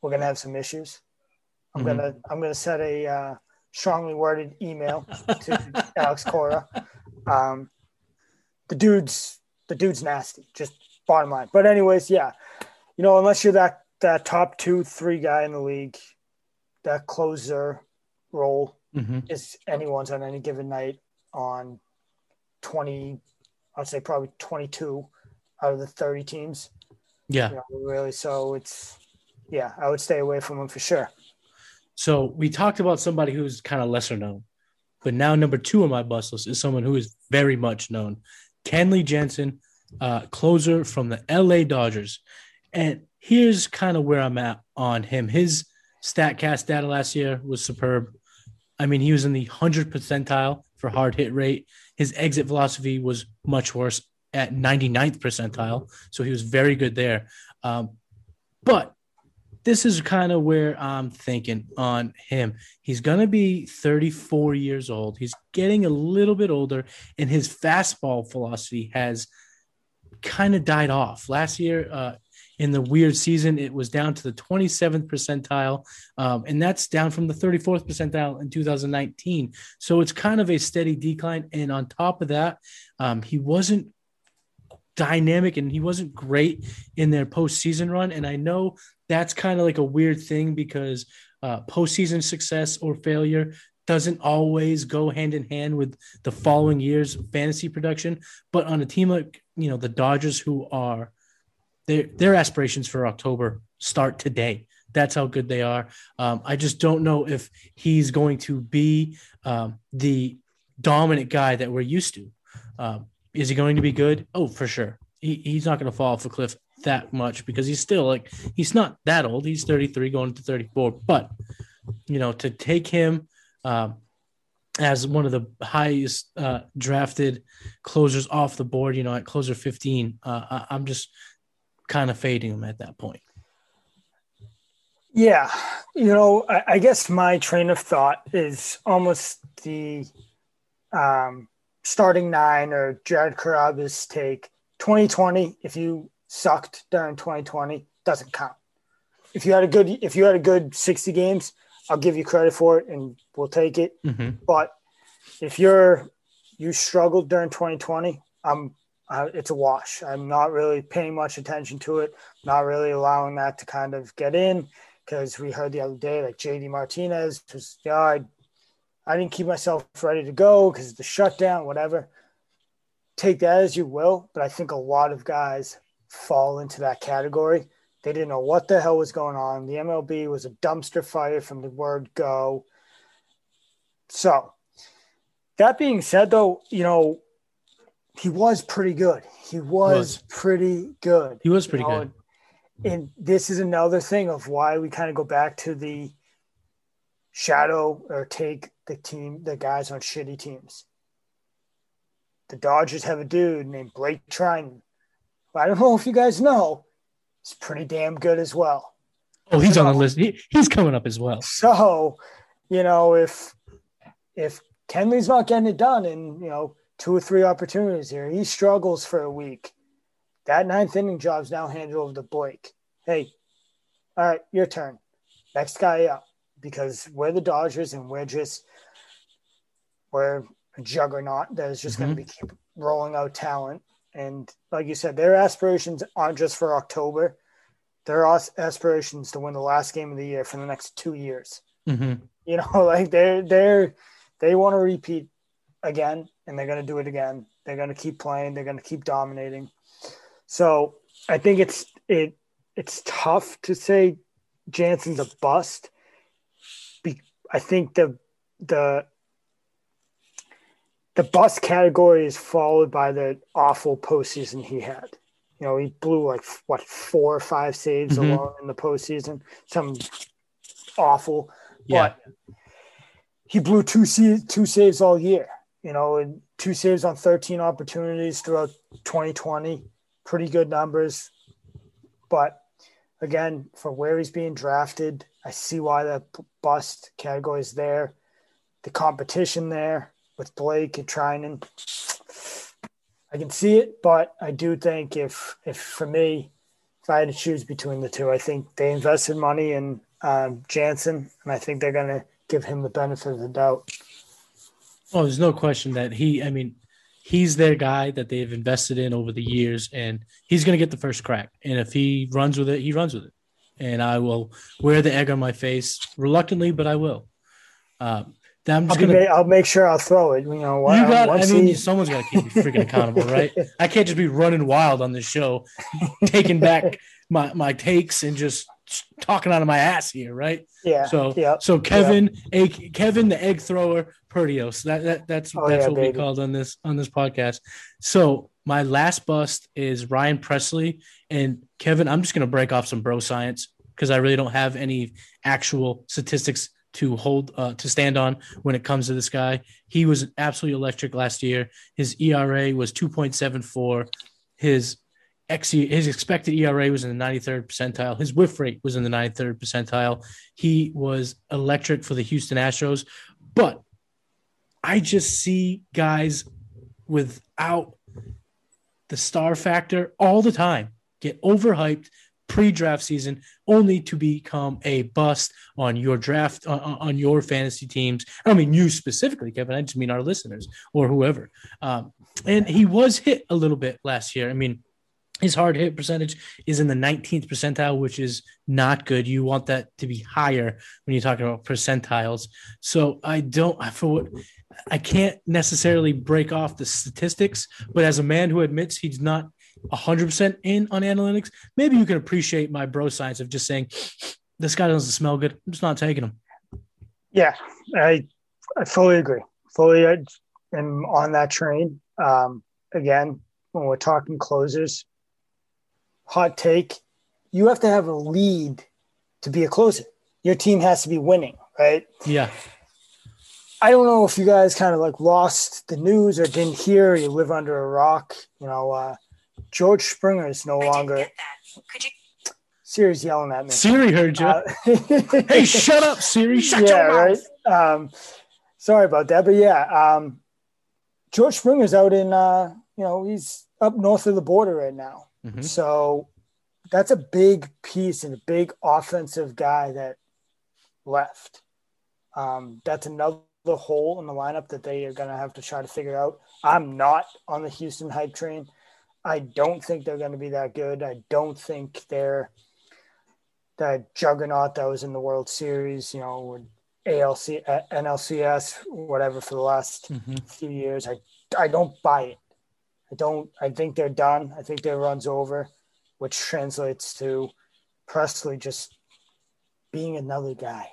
we're gonna have some issues. I'm mm-hmm. gonna I'm gonna set a uh, strongly worded email to Alex Cora. Um, the dude's the dude's nasty, just bottom line. But anyways, yeah, you know, unless you're that that top two three guy in the league, that closer role mm-hmm. is anyone's on any given night on 20, I'd say probably 22 out of the 30 teams. Yeah. You know, really. So it's, yeah, I would stay away from them for sure. So we talked about somebody who's kind of lesser known, but now number two on my bus list is someone who is very much known. Kenley Jansen, uh, closer from the LA Dodgers. And here's kind of where I'm at on him. His StatCast data last year was superb. I mean, he was in the 100 percentile for hard hit rate. His exit velocity was much worse at 99th percentile. So he was very good there. Um, but this is kind of where I'm thinking on him. He's going to be 34 years old. He's getting a little bit older, and his fastball velocity has kind of died off. Last year, uh, in the weird season, it was down to the 27th percentile, um, and that's down from the 34th percentile in 2019. So it's kind of a steady decline. And on top of that, um, he wasn't dynamic and he wasn't great in their postseason run. And I know that's kind of like a weird thing because uh, postseason success or failure doesn't always go hand in hand with the following year's fantasy production. But on a team like you know the Dodgers, who are their their aspirations for October start today. That's how good they are. Um, I just don't know if he's going to be um, the dominant guy that we're used to. Um, is he going to be good? Oh, for sure. He, he's not going to fall off a cliff that much because he's still like he's not that old. He's 33 going to 34. But you know, to take him um, as one of the highest uh, drafted closers off the board, you know, at closer 15, uh, I, I'm just kind of fading him at that point. Yeah, you know, I, I, guess my train of thought is almost the um, starting nine or Jared Carrabis take. 2020, if you sucked during 2020, doesn't count. If you had a good, if you had a good 60 games, I'll give you credit for it and we'll take it. Mm-hmm. But if you're you struggled during 2020, I'm uh, it's a wash. I'm not really paying much attention to it. Not really allowing that to kind of get in because we heard the other day like JD Martinez was yeah I, I didn't keep myself ready to go because the shutdown whatever. Take that as you will, but I think a lot of guys fall into that category they didn't know what the hell was going on. The MLB was a dumpster fire from the word go. So, that being said, though, you know, he was pretty good. He was, was. pretty good. He was pretty you know, good. And, and this is another thing of why we kind of go back to the shadow or take the team, the guys on shitty teams. The Dodgers have a dude named Blake Treinen. I don't know if you guys know, is pretty damn good as well. Oh, he's so, on the list. He, he's coming up as well. So, you know, if if Kenley's not getting it done and you know, two or three opportunities here, he struggles for a week. That ninth inning job's now handed over to Blake. Hey, all right, your turn. Next guy up. Because we're the Dodgers and we're just we're a juggernaut that is just mm-hmm. going to be keep rolling out talent. And like you said, their aspirations aren't just for October. Their aspirations to win the last game of the year for the next two years. Mm-hmm. You know, like they're they're they want to repeat again, and they're going to do it again. They're going to keep playing. They're going to keep dominating. So I think it's it it's tough to say Jansen's a bust. Be, I think the the the bust category is followed by the awful postseason he had. You know, he blew like what four or five saves mm-hmm. alone in the postseason. Some awful, yeah. but he blew two two saves all year. You know, two saves on thirteen opportunities throughout 2020. Pretty good numbers, but again, for where he's being drafted, I see why the bust category is there. The competition there with Blake and Treinen. I can see it, but I do think if if for me, if I had to choose between the two, I think they invested money in um, Jansen, and I think they're going to give him the benefit of the doubt. Oh, there's no question that he. I mean, he's their guy that they've invested in over the years, and he's going to get the first crack. And if he runs with it, he runs with it. And I will wear the egg on my face reluctantly, but I will. Um, I'm just I'll, gonna, I'll make sure I'll throw it. You know, you got. I mean, he, someone's got to keep me freaking accountable, right? I can't just be running wild on this show, taking back my my takes and just talking out of my ass here, right? Yeah. So yeah. So Kevin, yeah. a Kevin, the egg thrower, Perdios. That that that's oh, that's yeah, what baby. we called on this on this podcast. So my last bust is Ryan Pressly and Kevin. I'm just gonna break off some bro science because I really don't have any actual statistics to hold uh, to stand on when it comes to this guy. He was absolutely electric last year. His ERA was 2.74. His His expected ERA was in the 93rd percentile. His whiff rate was in the 93rd percentile. He was electric for the Houston Astros, but I just see guys without the star factor all the time get overhyped pre-draft season only to become a bust on your draft on, on, your fantasy teams. I don't mean you specifically kevin. I just mean our listeners or whoever. Um, and he was hit a little bit last year. I mean his hard hit percentage is in the 19th percentile which is not good you want that to be higher when you're talking about percentiles so i don't for what I can't necessarily break off the statistics, but as a man who admits he's not 100% in on analytics, maybe you can appreciate my bro science of just saying this guy doesn't smell good. I'm just not taking him. Yeah, I I fully agree. Fully am on that train. Um, again, when we're talking closers, hot take, you have to have a lead to be a closer. Your team has to be winning, right? Yeah. I don't know if you guys kind of like lost the news or didn't hear. Or you live under a rock. You know, uh, George Springer is no longer. Could you? Siri's yelling at me. Siri heard you. Uh, hey, shut up, Siri! Shut yeah, your mouth. right. Um, sorry about that, but yeah, um, George Springer's out in. Uh, you know, he's up north of the border right now. Mm-hmm. So that's a big piece and a big offensive guy that left. Um, that's another hole in the lineup that they are going to have to try to figure out. I'm not on the Houston hype train. I don't think they're going to be that good. I don't think they're that juggernaut that was in the World Series, you know, ALC, NLCS, whatever for the last mm-hmm. few years. I, I don't buy it. I don't. I think they're done. I think their run's over, which translates to Pressly just being another guy,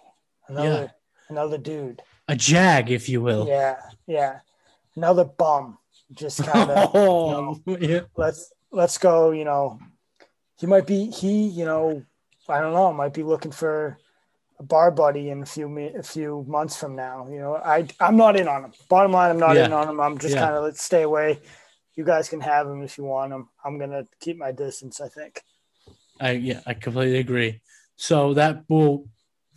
another yeah. another dude, a jag, if you will. Yeah, yeah, another bum. Just kind of. oh, you know, oh, yeah. Let's let's go. You know, he might be he. You know, I don't know. Might be looking for a bar buddy in a few a few months from now. You know, I I'm not in on him. Bottom line, I'm not yeah. in on him. I'm just kind of let's stay away you guys can have him if you want him. I'm gonna keep my distance. I think. I yeah, I completely agree. So that will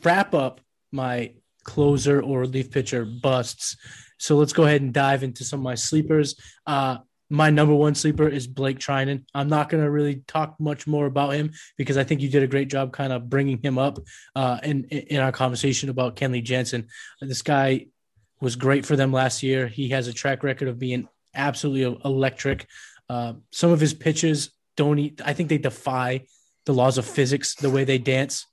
wrap up my closer or relief pitcher busts. So let's go ahead and dive into some of my sleepers. Uh, my number one sleeper is Blake Treinen. I'm not going to really talk much more about him because I think you did a great job kind of bringing him up uh, in in our conversation about Kenley Jansen. This guy was great for them last year. He has a track record of being absolutely electric. Uh, some of his pitches don't eat, I think they defy the laws of physics the way they dance.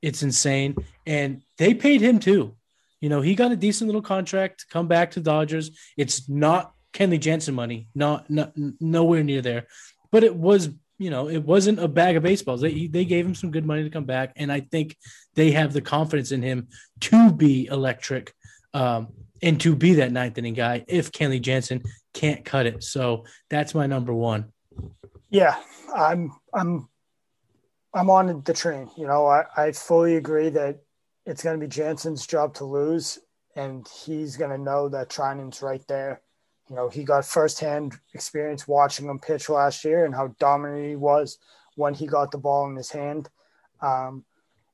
It's insane. And they paid him too. You know, he got a decent little contract to come back to Dodgers. It's not Kenley Jansen money, not, not nowhere near there. But it was, you know, it wasn't a bag of baseballs. They they gave him some good money to come back, and I think they have the confidence in him to be electric. Um, and to be that ninth inning guy if Kenley Jansen can't cut it. So that's my number one. Yeah, I'm I'm I'm on the train. You know, I, I fully agree that it's going to be Jansen's job to lose, and he's going to know that Treinen's right there. You know, he got firsthand experience watching him pitch last year and how dominant he was when he got the ball in his hand. Um,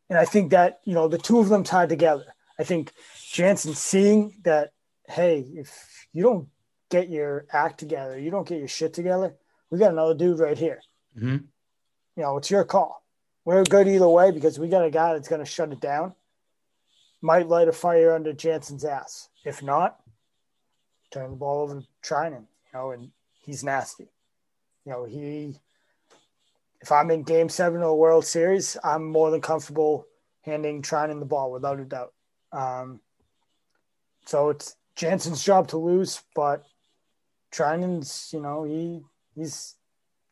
and I think that you know the two of them tied together. I think Jansen seeing that, hey, if you don't get your act together, you don't get your shit together, we got another dude right here. Mm-hmm. You know, it's your call. We're good either way because we got a guy that's going to shut it down. Might light a fire under Jansen's ass. If not, turn the ball over to Treinen, you know, and he's nasty. You know, he, if I'm in game seven of the World Series, I'm more than comfortable handing Treinen the ball without a doubt. Um, so it's Jansen's job to lose, but Treinen's, you know, he he's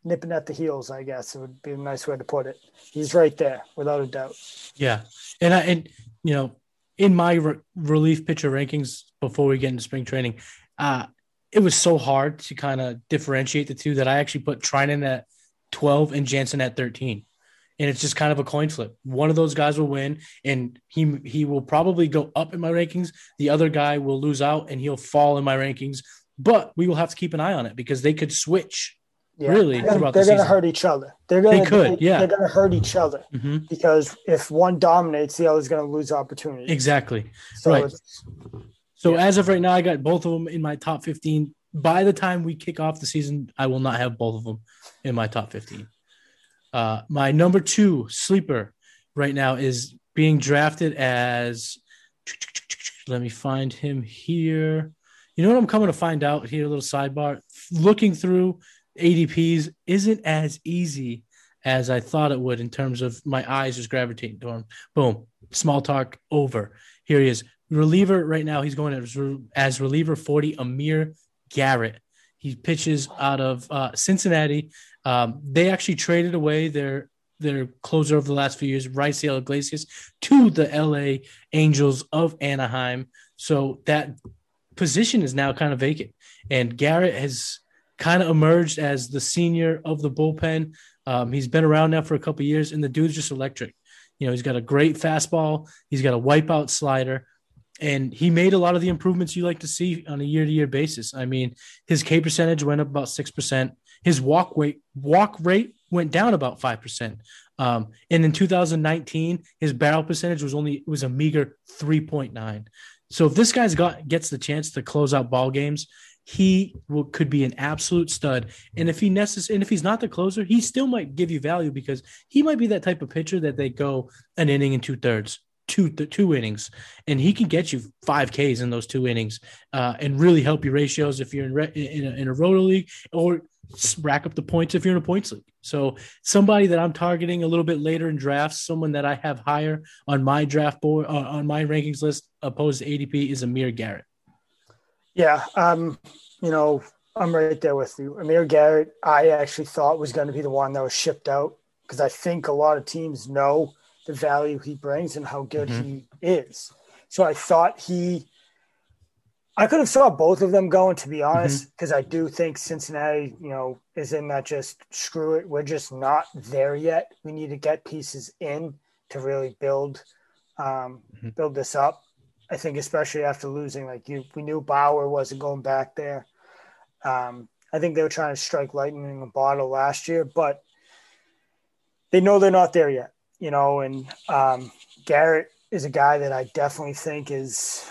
nipping at the heels. I guess it would be a nice way to put it. He's right there, without a doubt. Yeah, and I and you know, in my re- relief pitcher rankings before we get into spring training, uh, it was so hard to kind of differentiate the two that I actually put Treinen at twelve and Jansen at thirteen and it's just kind of a coin flip. One of those guys will win, and he he will probably go up in my rankings. The other guy will lose out, and he'll fall in my rankings. But we will have to keep an eye on it because they could switch. Yeah. Really, they're, they're the going to hurt each other. They're going they could, they, yeah. They're to hurt each other mm-hmm. because if one dominates, the other's going to lose opportunity. Exactly. So right. So yeah. as of right now, I got both of them in my top fifteen. By the time we kick off the season, I will not have both of them in my top fifteen. Uh, my number two sleeper right now is being drafted as. Let me find him here. You know what I'm coming to find out here? A little sidebar. Looking through ADPs isn't as easy as I thought it would in terms of my eyes just gravitating to him. Boom. Small talk over. Here he is. Reliever right now. He's going as, as reliever 40, Amir Garrett. He pitches out of uh, Cincinnati. Um, they actually traded away their their closer over the last few years, Raisel Iglesias, to the LA Angels of Anaheim. So that position is now kind of vacant. And Garrett has kind of emerged as the senior of the bullpen. Um, he's been around now for a couple years, and the dude's just electric. You know, he's got a great fastball, he's got a wipeout slider, and he made a lot of the improvements you like to see on a year to year basis. I mean, his K percentage went up about 6%. His walk rate, walk rate went down about 5%. Um, and in 2019, his barrel percentage was only was a meager 3.9. So if this guy's got gets the chance to close out ball games, he will, could be an absolute stud. And if he necess- and if he's not the closer, he still might give you value because he might be that type of pitcher that they go an inning and two thirds, two two innings, and he can get you five Ks in those two innings uh, and really help your ratios if you're in re- in, a, in a roto league or rack up the points if you're in a points league. So somebody that I'm targeting a little bit later in drafts, someone that I have higher on my draft board uh, on my rankings list opposed to ADP is Amir Garrett. Yeah, um, you know, I'm right there with you. Amir Garrett, I actually thought was going to be the one that was shipped out because I think a lot of teams know the value he brings and how good mm-hmm. he is. So I thought he, I could have saw both of them going to be honest, because mm-hmm. I do think Cincinnati, you know, is in that just screw it. We're just not there yet. We need to get pieces in to really build, um, mm-hmm. build this up. I think especially after losing, like you, we knew Bauer wasn't going back there. Um, I think they were trying to strike lightning in a bottle last year, but they know they're not there yet, you know. And um, Garrett is a guy that I definitely think is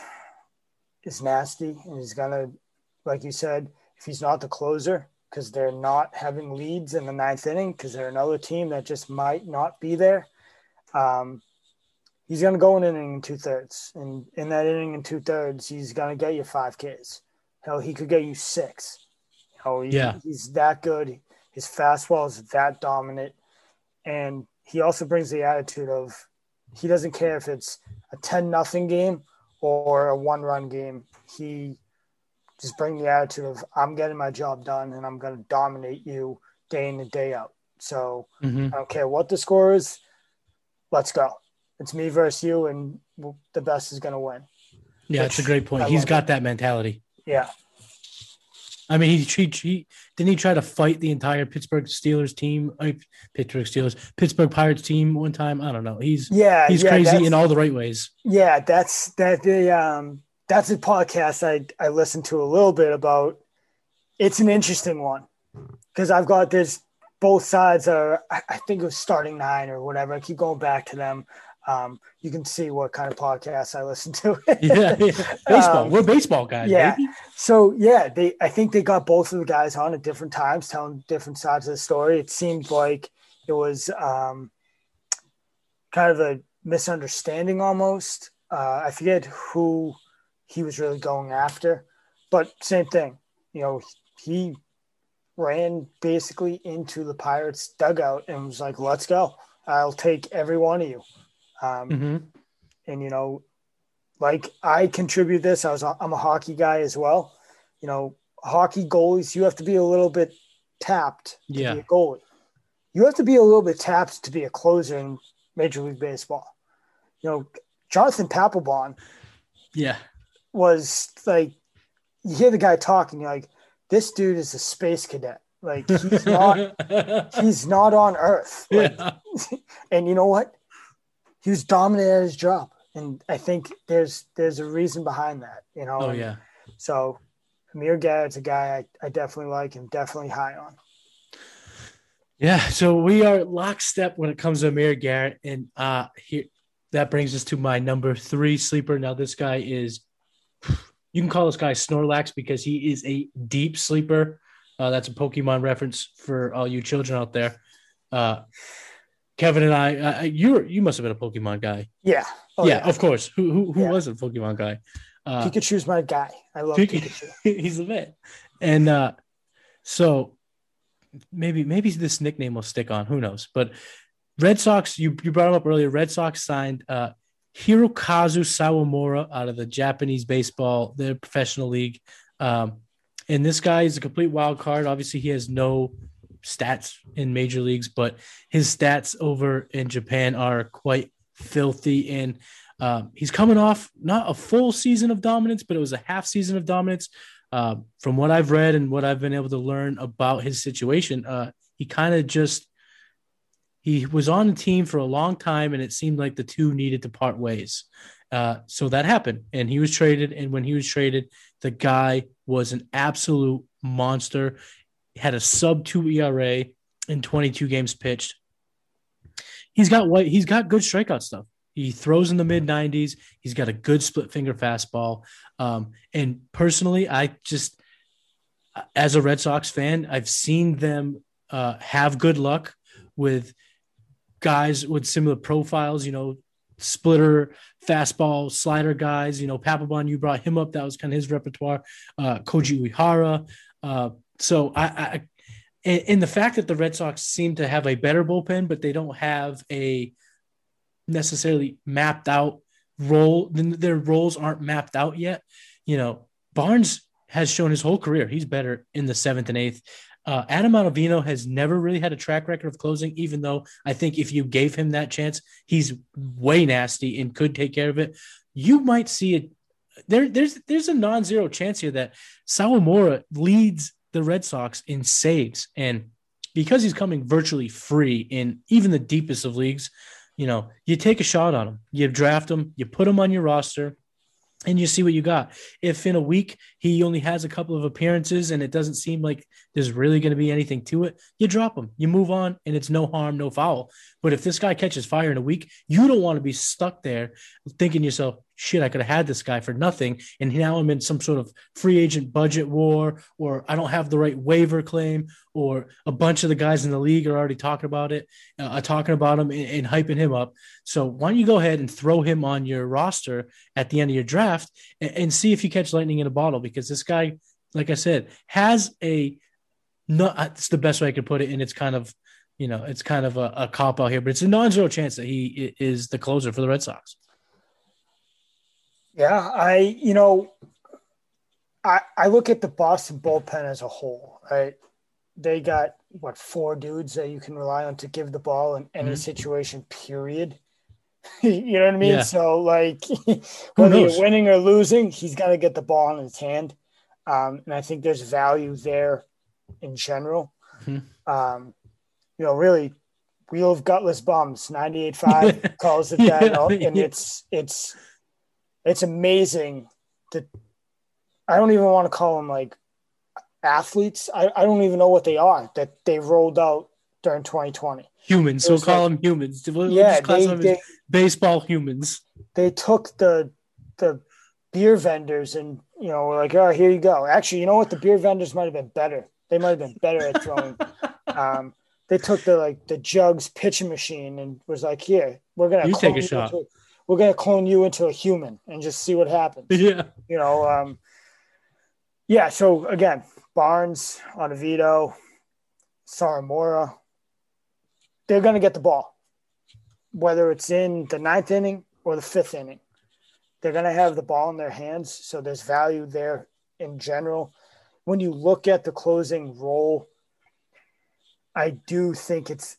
is nasty, and he's gonna, like you said, if he's not the closer, because they're not having leads in the ninth inning, because they're another team that just might not be there. Um, he's to go an inning and two thirds. And in that inning and two thirds, he's to get you five Ks. Hell, he could get you six. Oh, he, yeah. He's that good. His fastball is that dominant. And he also brings the attitude of he doesn't care if it's a 10 nothing game or a one run game. He just bring the attitude of I'm getting my job done and I'm going to dominate you day in and day out. So mm-hmm. I don't care what the score is. Let's go it's me versus you, and the best is going to win. Yeah, it's a great point. I He's got it. that mentality. Yeah. I mean, he, he, he didn't he try to fight the entire Pittsburgh Steelers team, uh, Pittsburgh Steelers, Pittsburgh Pirates team one time. I don't know. He's yeah, he's yeah, crazy in all the right ways. Yeah, that's that the um that's a podcast I I listened to a little bit about. It's an interesting one because I've got this both sides are I think it was starting nine or whatever. I keep going back to them um, you can see what kind of podcasts I listen to. yeah, yeah, baseball. Um, We're baseball guys. Yeah. Baby. So yeah, they. I think they got both of the guys on at different times, telling different sides of the story. It seemed like it was um, kind of a misunderstanding almost. Uh, I forget who he was really going after, but same thing. You know, he ran basically into the Pirates dugout and was like, "Let's go." I'll take every one of you. Um, mm-hmm. And you know, like I contribute this. I was I'm a hockey guy as well. You know, hockey goalies you have to be a little bit tapped to yeah. be a goalie. You have to be a little bit tapped to be a closer in Major League Baseball. You know, Jonathan Papelbon. Yeah. Was like you hear the guy talking, you're like, this dude is a space cadet. Like he's not he's not on Earth. Like, yeah. and you know what? He was dominant at his job, and I think there's there's a reason behind that. You know. Oh yeah. So Amir Garrett's a guy I, I definitely like and definitely high on. Yeah, so we are lockstep when it comes to Amir Garrett, and uh here that brings us to my number three sleeper. Now this guy is, you can call this guy Snorlax because he is a deep sleeper. Uh, that's a Pokemon reference for all you children out there. Uh, Kevin and I, uh, you you must have been a Pokemon guy. Yeah. Oh, yeah, yeah, of course. Who who, who yeah. was a Pokemon guy? Uh, Pikachu's my guy. I love Pikachu. he's a vet. And uh, so maybe maybe this nickname will stick on. Who knows? But Red Sox, you you brought him up earlier. Red Sox signed uh, Hirokazu Sawamura out of the Japanese baseball, the professional league. Um, and this guy is a complete wild card. Obviously, he has no stats in major leagues, but his stats over in Japan are quite filthy. And um, he's coming off not a full season of dominance, but it was a half season of dominance. Uh, from what I've read and what I've been able to learn about his situation, uh, he kind of just he was on the team for a long time, and it seemed like the two needed to part ways. Uh, so that happened, and he was traded. And when he was traded, the guy was an absolute monster. Had a sub two ERA in 22 games pitched. He's got what he's got good strikeout stuff. He throws in the mid 90s. He's got a good split finger fastball. Um, and personally, I just, as a Red Sox fan, I've seen them uh, have good luck with guys with similar profiles. You know, splitter, fastball, slider guys. You know, Papelbon, you brought him up. That was kind of his repertoire. Uh, Koji Uehara. Uh, so I, I, in the fact that the Red Sox seem to have a better bullpen, but they don't have a necessarily mapped out role. then Their roles aren't mapped out yet. You know, Barnes has shown his whole career he's better in the seventh and eighth. Uh, Adam Ottavino has never really had a track record of closing, even though I think if you gave him that chance, he's way nasty and could take care of it. You might see it. There, there's there's a non-zero chance here that Sawamura leads the Red Sox in saves, and because he's coming virtually free in even the deepest of leagues, you know, you take a shot on him, you draft him, you put him on your roster, and you see what you got. If in a week he only has a couple of appearances and it doesn't seem like there's really going to be anything to it, you drop him, you move on, and it's no harm, no foul. But if this guy catches fire in a week, you don't want to be stuck there thinking yourself, shit, I could have had this guy for nothing. And now I'm in some sort of free agent budget war, or I don't have the right waiver claim, or a bunch of the guys in the league are already talking about it, uh, talking about him and, and hyping him up. So why don't you go ahead and throw him on your roster at the end of your draft and, and see if you catch lightning in a bottle? Because this guy, like I said, has a not, it's the best way I could put it. And it's kind of, you know, it's kind of a, a cop out here, but it's a non-zero chance that he is the closer for the Red Sox. Yeah, I you know, I I look at the Boston bullpen as a whole, right? They got what four dudes that you can rely on to give the ball in any mm-hmm. situation. Period. you know what I mean? Yeah. So like, whether you're winning or losing, he's got to get the ball in his hand, um, and I think there's value there in general. Mm-hmm. Um, you know, really, wheel of gutless bums, 98.5 calls it that, yeah. and it's it's it's amazing that I don't even want to call them like athletes. I, I don't even know what they are that they rolled out during 2020. Humans. So call like, them humans. We'll yeah, they, they, baseball humans. They took the the beer vendors and you know were like, oh, here you go. Actually, you know what? The beer vendors might have been better. They might have been better at throwing. um, they took the like the jugs pitching machine and was like, here, we're gonna you take a shot we're to clone you into a human and just see what happens. Yeah. You know, um, yeah. So again, Barnes, Ottavino, Sawamura, they're going to get the ball, whether it's in the ninth inning or the fifth inning. They're going to have the ball in their hands. So there's value there in general. When you look at the closing role, I do think it's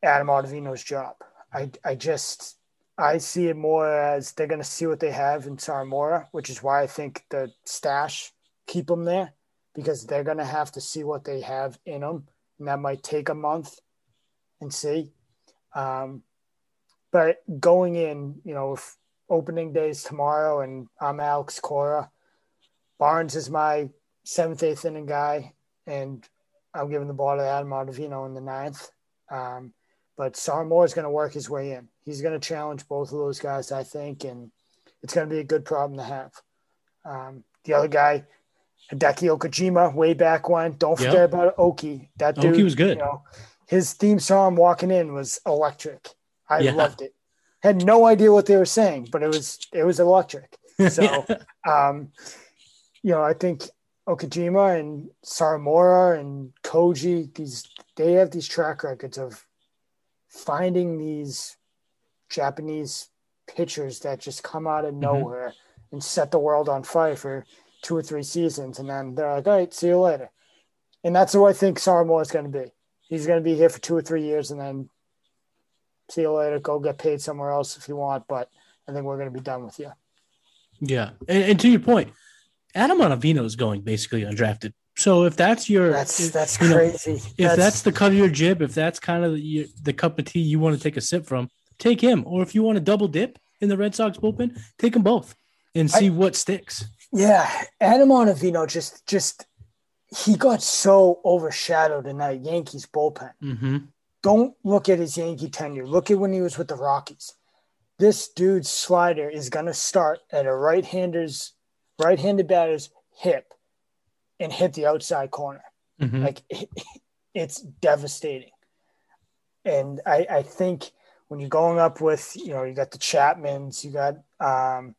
Adam Ottavino's job. I, I just I see it more as they're going to see what they have in Sawamura, which is why I think the stash keep them there because they're going to have to see what they have in them, and that might take a month and see. Um, but going in, you know, if opening is tomorrow, and I'm Alex Cora, Barnes is my seventh, eighth inning guy, and I'm giving the ball to Adam Ottavino in the ninth. Um, but Sawamura is going to work his way in. He's going to challenge both of those guys, I think, and it's going to be a good problem to have. Um, the other guy, Hideki Okajima, way back when. Don't forget yep. about Oki. That dude Oki was good. You know, his theme song walking in was electric. I yeah. loved it. Had no idea what they were saying, but it was it was electric. So, um, you know, I think Okajima and Sawamura and Koji, these they have these track records of finding these Japanese pitchers that just come out of mm-hmm. nowhere mm-hmm. and set the world on fire for two or three seasons, and then they're like, "All right, see you later." and that's who I think Sawamura is going to be. He's going to be here for two or three years, and then see you later. Go get paid somewhere else if you want, but I think we're going to be done with you. Yeah, and, and to your point, Adam Ottavino is going basically undrafted. So if that's your That's that's you know, crazy. if that's, the cut of your jib, if that's kind of the, the cup of tea you want to take a sip from, take him. Or if you want to double dip in the Red Sox bullpen, take them both and see what sticks. yeah, Adam Ottavino just just he got so overshadowed in that Yankees bullpen. Mm-hmm. don't look at his Yankee tenure. Look at when he was with the Rockies. This dude's slider is going to start at a right-hander's right-handed batter's hip and hit the outside corner. Mm-hmm. Like it's devastating. And I, I think when you're going up with, you know, you got the Chapmans, you got um,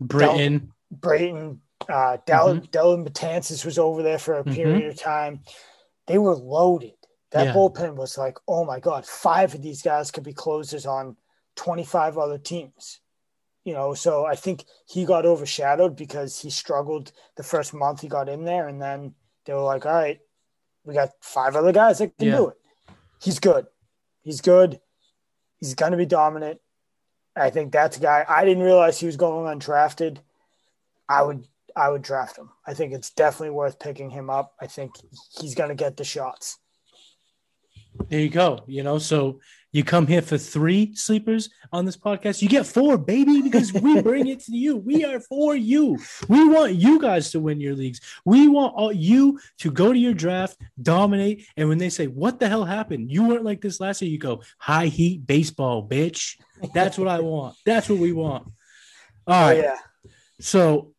Britton. Brayton, uh, Dell, Dellin Betances was over there for a Mhm. period of time. They were loaded. That Yeah. bullpen was like, oh my God, five of these guys could be closers on 25 other teams. You know, so I think he got overshadowed because he struggled the first month he got in there. And then they were like, all right, we got five other guys that can Yeah. do it. He's good. He's good. He's going to be dominant. I think that's a guy. I didn't realize he was going undrafted. I would I would draft him. I think it's definitely worth picking him up. I think he's going to get the shots. There you go. You know, so you come here for three sleepers on this podcast. You get four, baby, because we bring it to you. We are for you. We want you guys to win your leagues. We want all you to go to your draft, dominate, and when they say, "What the hell happened? You weren't like this last year," you go, "High heat baseball, bitch." That's what I want. That's what we want. All Oh yeah. So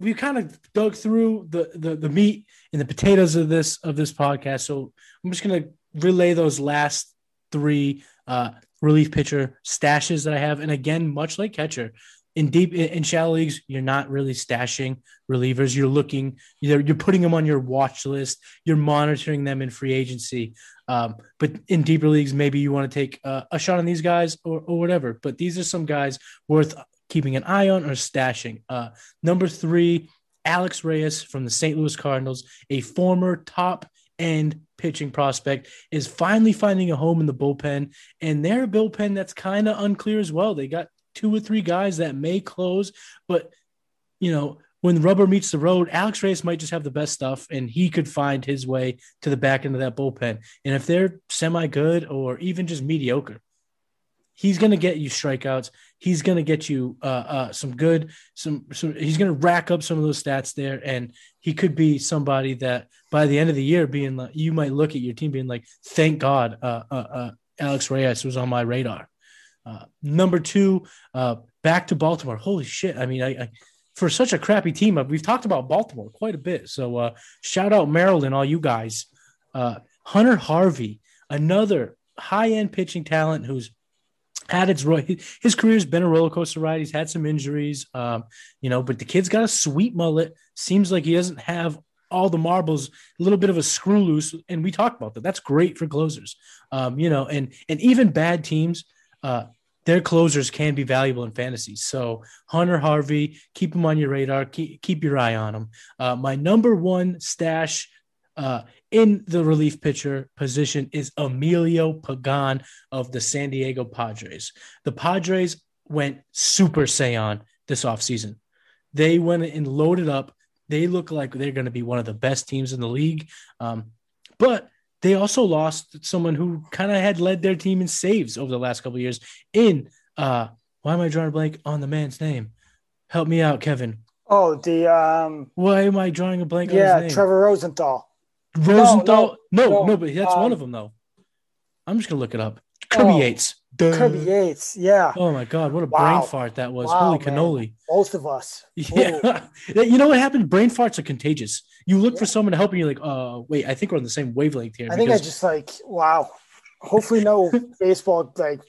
we kind of dug through the, the the meat and the potatoes of this of this podcast. So I'm just gonna relay those last three uh, relief pitcher stashes that I have. And again, much like catcher, in deep in, shallow leagues, you're not really stashing relievers. You're looking, you're, you're putting them on your watch list. You're monitoring them in free agency. Um, but in deeper leagues, maybe you want to take uh, a shot on these guys or, or whatever. But these are some guys worth keeping an eye on or stashing. Uh, number three, Alex Reyes from the St. Louis Cardinals, a former top end pitching prospect, is finally finding a home in the bullpen. And their bullpen that's kind of unclear as well. They got two or three guys that may close, but you know, when rubber meets the road, Alex Reyes might just have the best stuff and he could find his way to the back end of that bullpen. And if they're semi good or even just mediocre, he's going to get you strikeouts. He's going to get you uh, uh, some good, some, some, he's going to rack up some of those stats there. And he could be somebody that by the end of the year, being like, you might look at your team being like, thank God, uh, uh, uh, Alex Reyes was on my radar. Uh, number two, back to Baltimore. Holy shit. I mean, I, I for such a crappy team, we've talked about Baltimore quite a bit. So uh, shout out Maryland, all you guys. Uh, Hunter Harvey, another high end pitching talent who's had its his career's been a roller coaster ride. He's had some injuries, um, you know, but the kid's got a sweet mullet. Seems like he doesn't have all the marbles, a little bit of a screw loose, and we talked about that. That's great for closers, um, you know, and and even bad teams. Uh, their closers can be valuable in fantasy. So Hunter Harvey, keep him on your radar. Keep, keep your eye on him. Uh, my number one stash uh, in the relief pitcher position is Emilio Pagan of the San Diego Padres. The Padres went super Saiyan this offseason. They went and loaded up. They look like they're going to be one of the best teams in the league. Um, but they also lost someone who kind of had led their team in saves over the last couple of years. In uh, why am I drawing a blank on the man's name? Help me out, Kevin. Oh, the um, Why am I drawing a blank on yeah, his name? Trevor Rosenthal. Rosenthal. No, no, no, but that's um, one of them though. I'm just gonna look it up. Kirby Oh, Yates. Duh. Kirby Yates. Yeah, Oh my god, what a Wow. brain fart that was! Wow, Holy man. cannoli! both of us. Yeah, you know what happened? Brain farts are contagious. You look for someone to help, and you're like, "Uh, wait, I think we're on the same wavelength here." I think I just like wow. Hopefully, no baseball like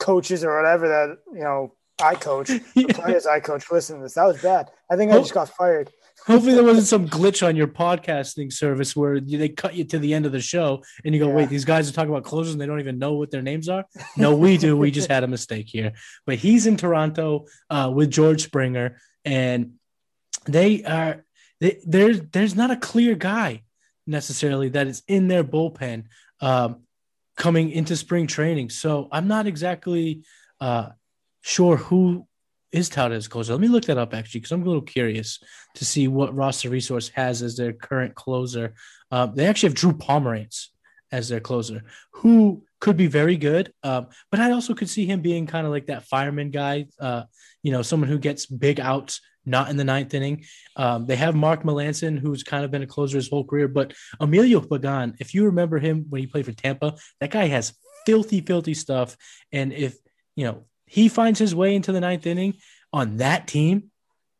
coaches or whatever that you know I coach, the Yeah. players I coach. Listen to this. That was bad. I think I Oh. just got fired. Hopefully, there wasn't some glitch on your podcasting service where you, they cut you to the end of the show and you go, Yeah. "Wait, these guys are talking about closers and they don't even know what their names are." No, we do. we just had a mistake here. But he's in Toronto uh, with George Springer, and they are they, there's there's not a clear guy necessarily that is in their bullpen um, coming into spring training. So I'm not exactly uh, sure who is touted as closer. Let me look that up actually, because I'm a little curious to see what roster resource has as their current closer. Uh, they actually have Drew Pomeranz as their closer, who could be very good. Um, but I also could see him being kind of like that fireman guy, uh, you know, someone who gets big outs, not in the ninth inning. Um, they have Mark Melancon, who's kind of been a closer his whole career. But Emilio Pagan, if you remember him when he played for Tampa, that guy has filthy, filthy stuff. And if, you know, he finds his way into the ninth inning on that team,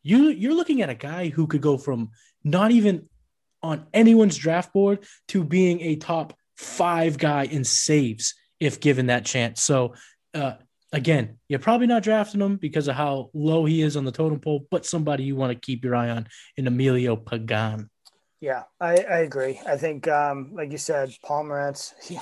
you you're looking at a guy who could go from not even on anyone's draft board to being a top five guy in saves if given that chance. So uh, again, you're probably not drafting him because of how low he is on the totem pole, but somebody you want to keep your eye on in Emilio Pagan. Yeah, I, I agree. I think, um, like you said, Pomeranz. He,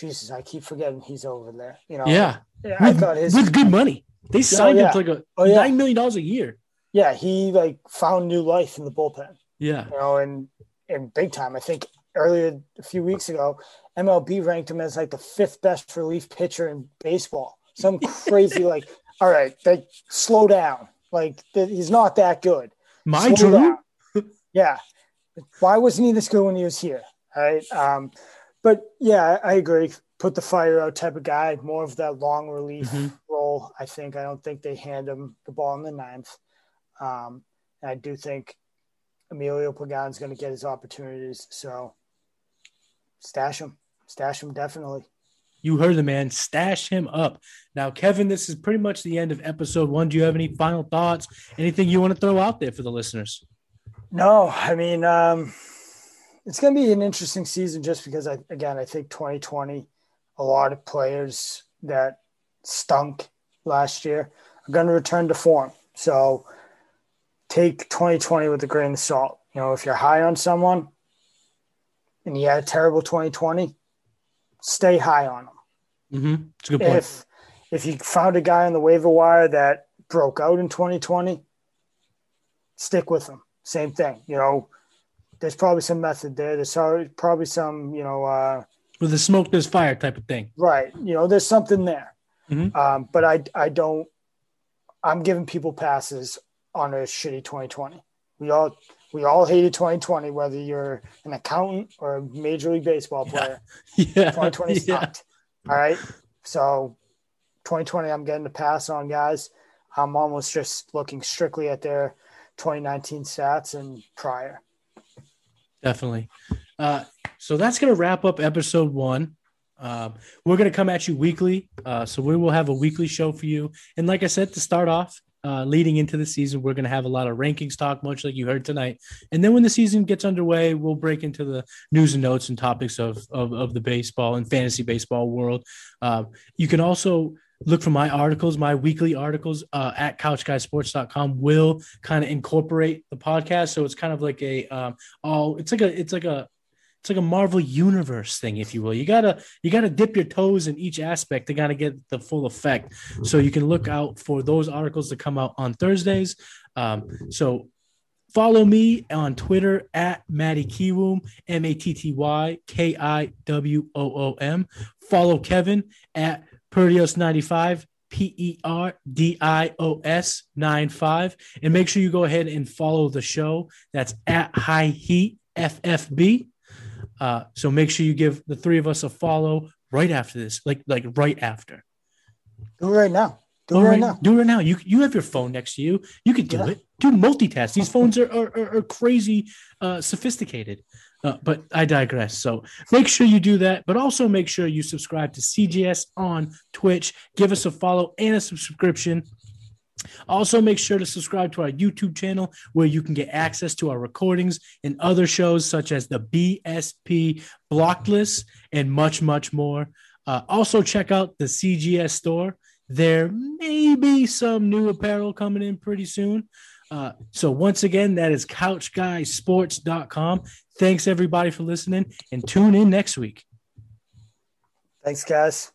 Jesus, I keep forgetting he's over there. You know. Yeah. I thought his with good money. They signed yeah. him to like a Oh, yeah. nine million dollars a year. yeah he like found new life in the bullpen. Yeah. You know, and and big time. I think earlier a few weeks ago, MLB ranked him as like the fifth best relief pitcher in baseball. Some crazy like, all right, like slow down. Like th- he's not that good. My Slow Drew. yeah. Why wasn't he this good when he was here? All right. Um, but yeah, I I agree. Put the fire out type of guy, more of that long relief Mhm. role. I think. I don't think they hand him the ball in the ninth. Um, I do think Emilio Pagan's going to get his opportunities. So stash him, stash him definitely. You heard the man. Stash him up. Now, Kevin, this is pretty much the end of episode one. Do you have any final thoughts? Anything you want to throw out there for the listeners? No, I mean, um, it's going to be an interesting season just because, I, again, I think 2020, a lot of players that stunk last year are going to return to form. So take 2020 with a grain of salt. You know, if you're high on someone and you had a terrible 2020, stay high on them. Mm-hmm. It's a good point. If if you found a guy on the waiver wire that broke out in 2020, stick with him. Same thing. You know, there's probably some method there. There's probably some, you know, uh, With the smoke, there's fire type of thing. right. You know, there's something there. Mhm. Um, but I I don't. I'm giving people passes on a shitty 2020. We all we all hated 2020, whether you're an accountant or a major league baseball player. Yeah. 2020 yeah. sucked. All right. So 2020, I'm getting to pass on guys. I'm almost just looking strictly at their 2019 stats and prior. Definitely. Uh, so that's going to wrap up episode one. Um, we're going to come at you weekly. Uh, so we will have a weekly show for you. And like I said, to start off, uh, leading into the season, we're going to have a lot of rankings talk, much like you heard tonight. And then when the season gets underway, we'll break into the news and notes and topics of, of, of the baseball and fantasy baseball world. Uh, you can also look for my articles, my weekly articles uh, at couchguysports.com will kind of incorporate the podcast. So it's kind of like a, um, all it's like a, it's like a, it's like a Marvel universe thing, if you will. You gotta you gotta dip your toes in each aspect to kind of get the full effect. So you can look out for those articles to come out on Thursdays. Um, so follow me on Twitter at Matty Kiwoom, M A T T Y K I W O O M. Follow Kevin at Perdios95. P E R D I O S 95. And make sure you go ahead and follow the show. That's at High Heat FFB. Uh, so make sure you give the three of us a follow right after this, like like right after. Do it right now. Do it right, right, now. Do it right now. You you have your phone next to you. You could do Yeah. it. Do multitask. These phones are are, are, are crazy uh, sophisticated. Uh, but I digress. So make sure you do that, but also make sure you subscribe to CGS on Twitch. Give us a follow and a subscription. Also, make sure to subscribe to our YouTube channel where you can get access to our recordings and other shows such as the BSP Blocked List and much, much more. Uh, also, check out the CGS store. There may be some new apparel coming in pretty soon. Uh, so, once again, that is couchguysports.com. Thanks, everybody, for listening and tune in next week. Thanks, guys.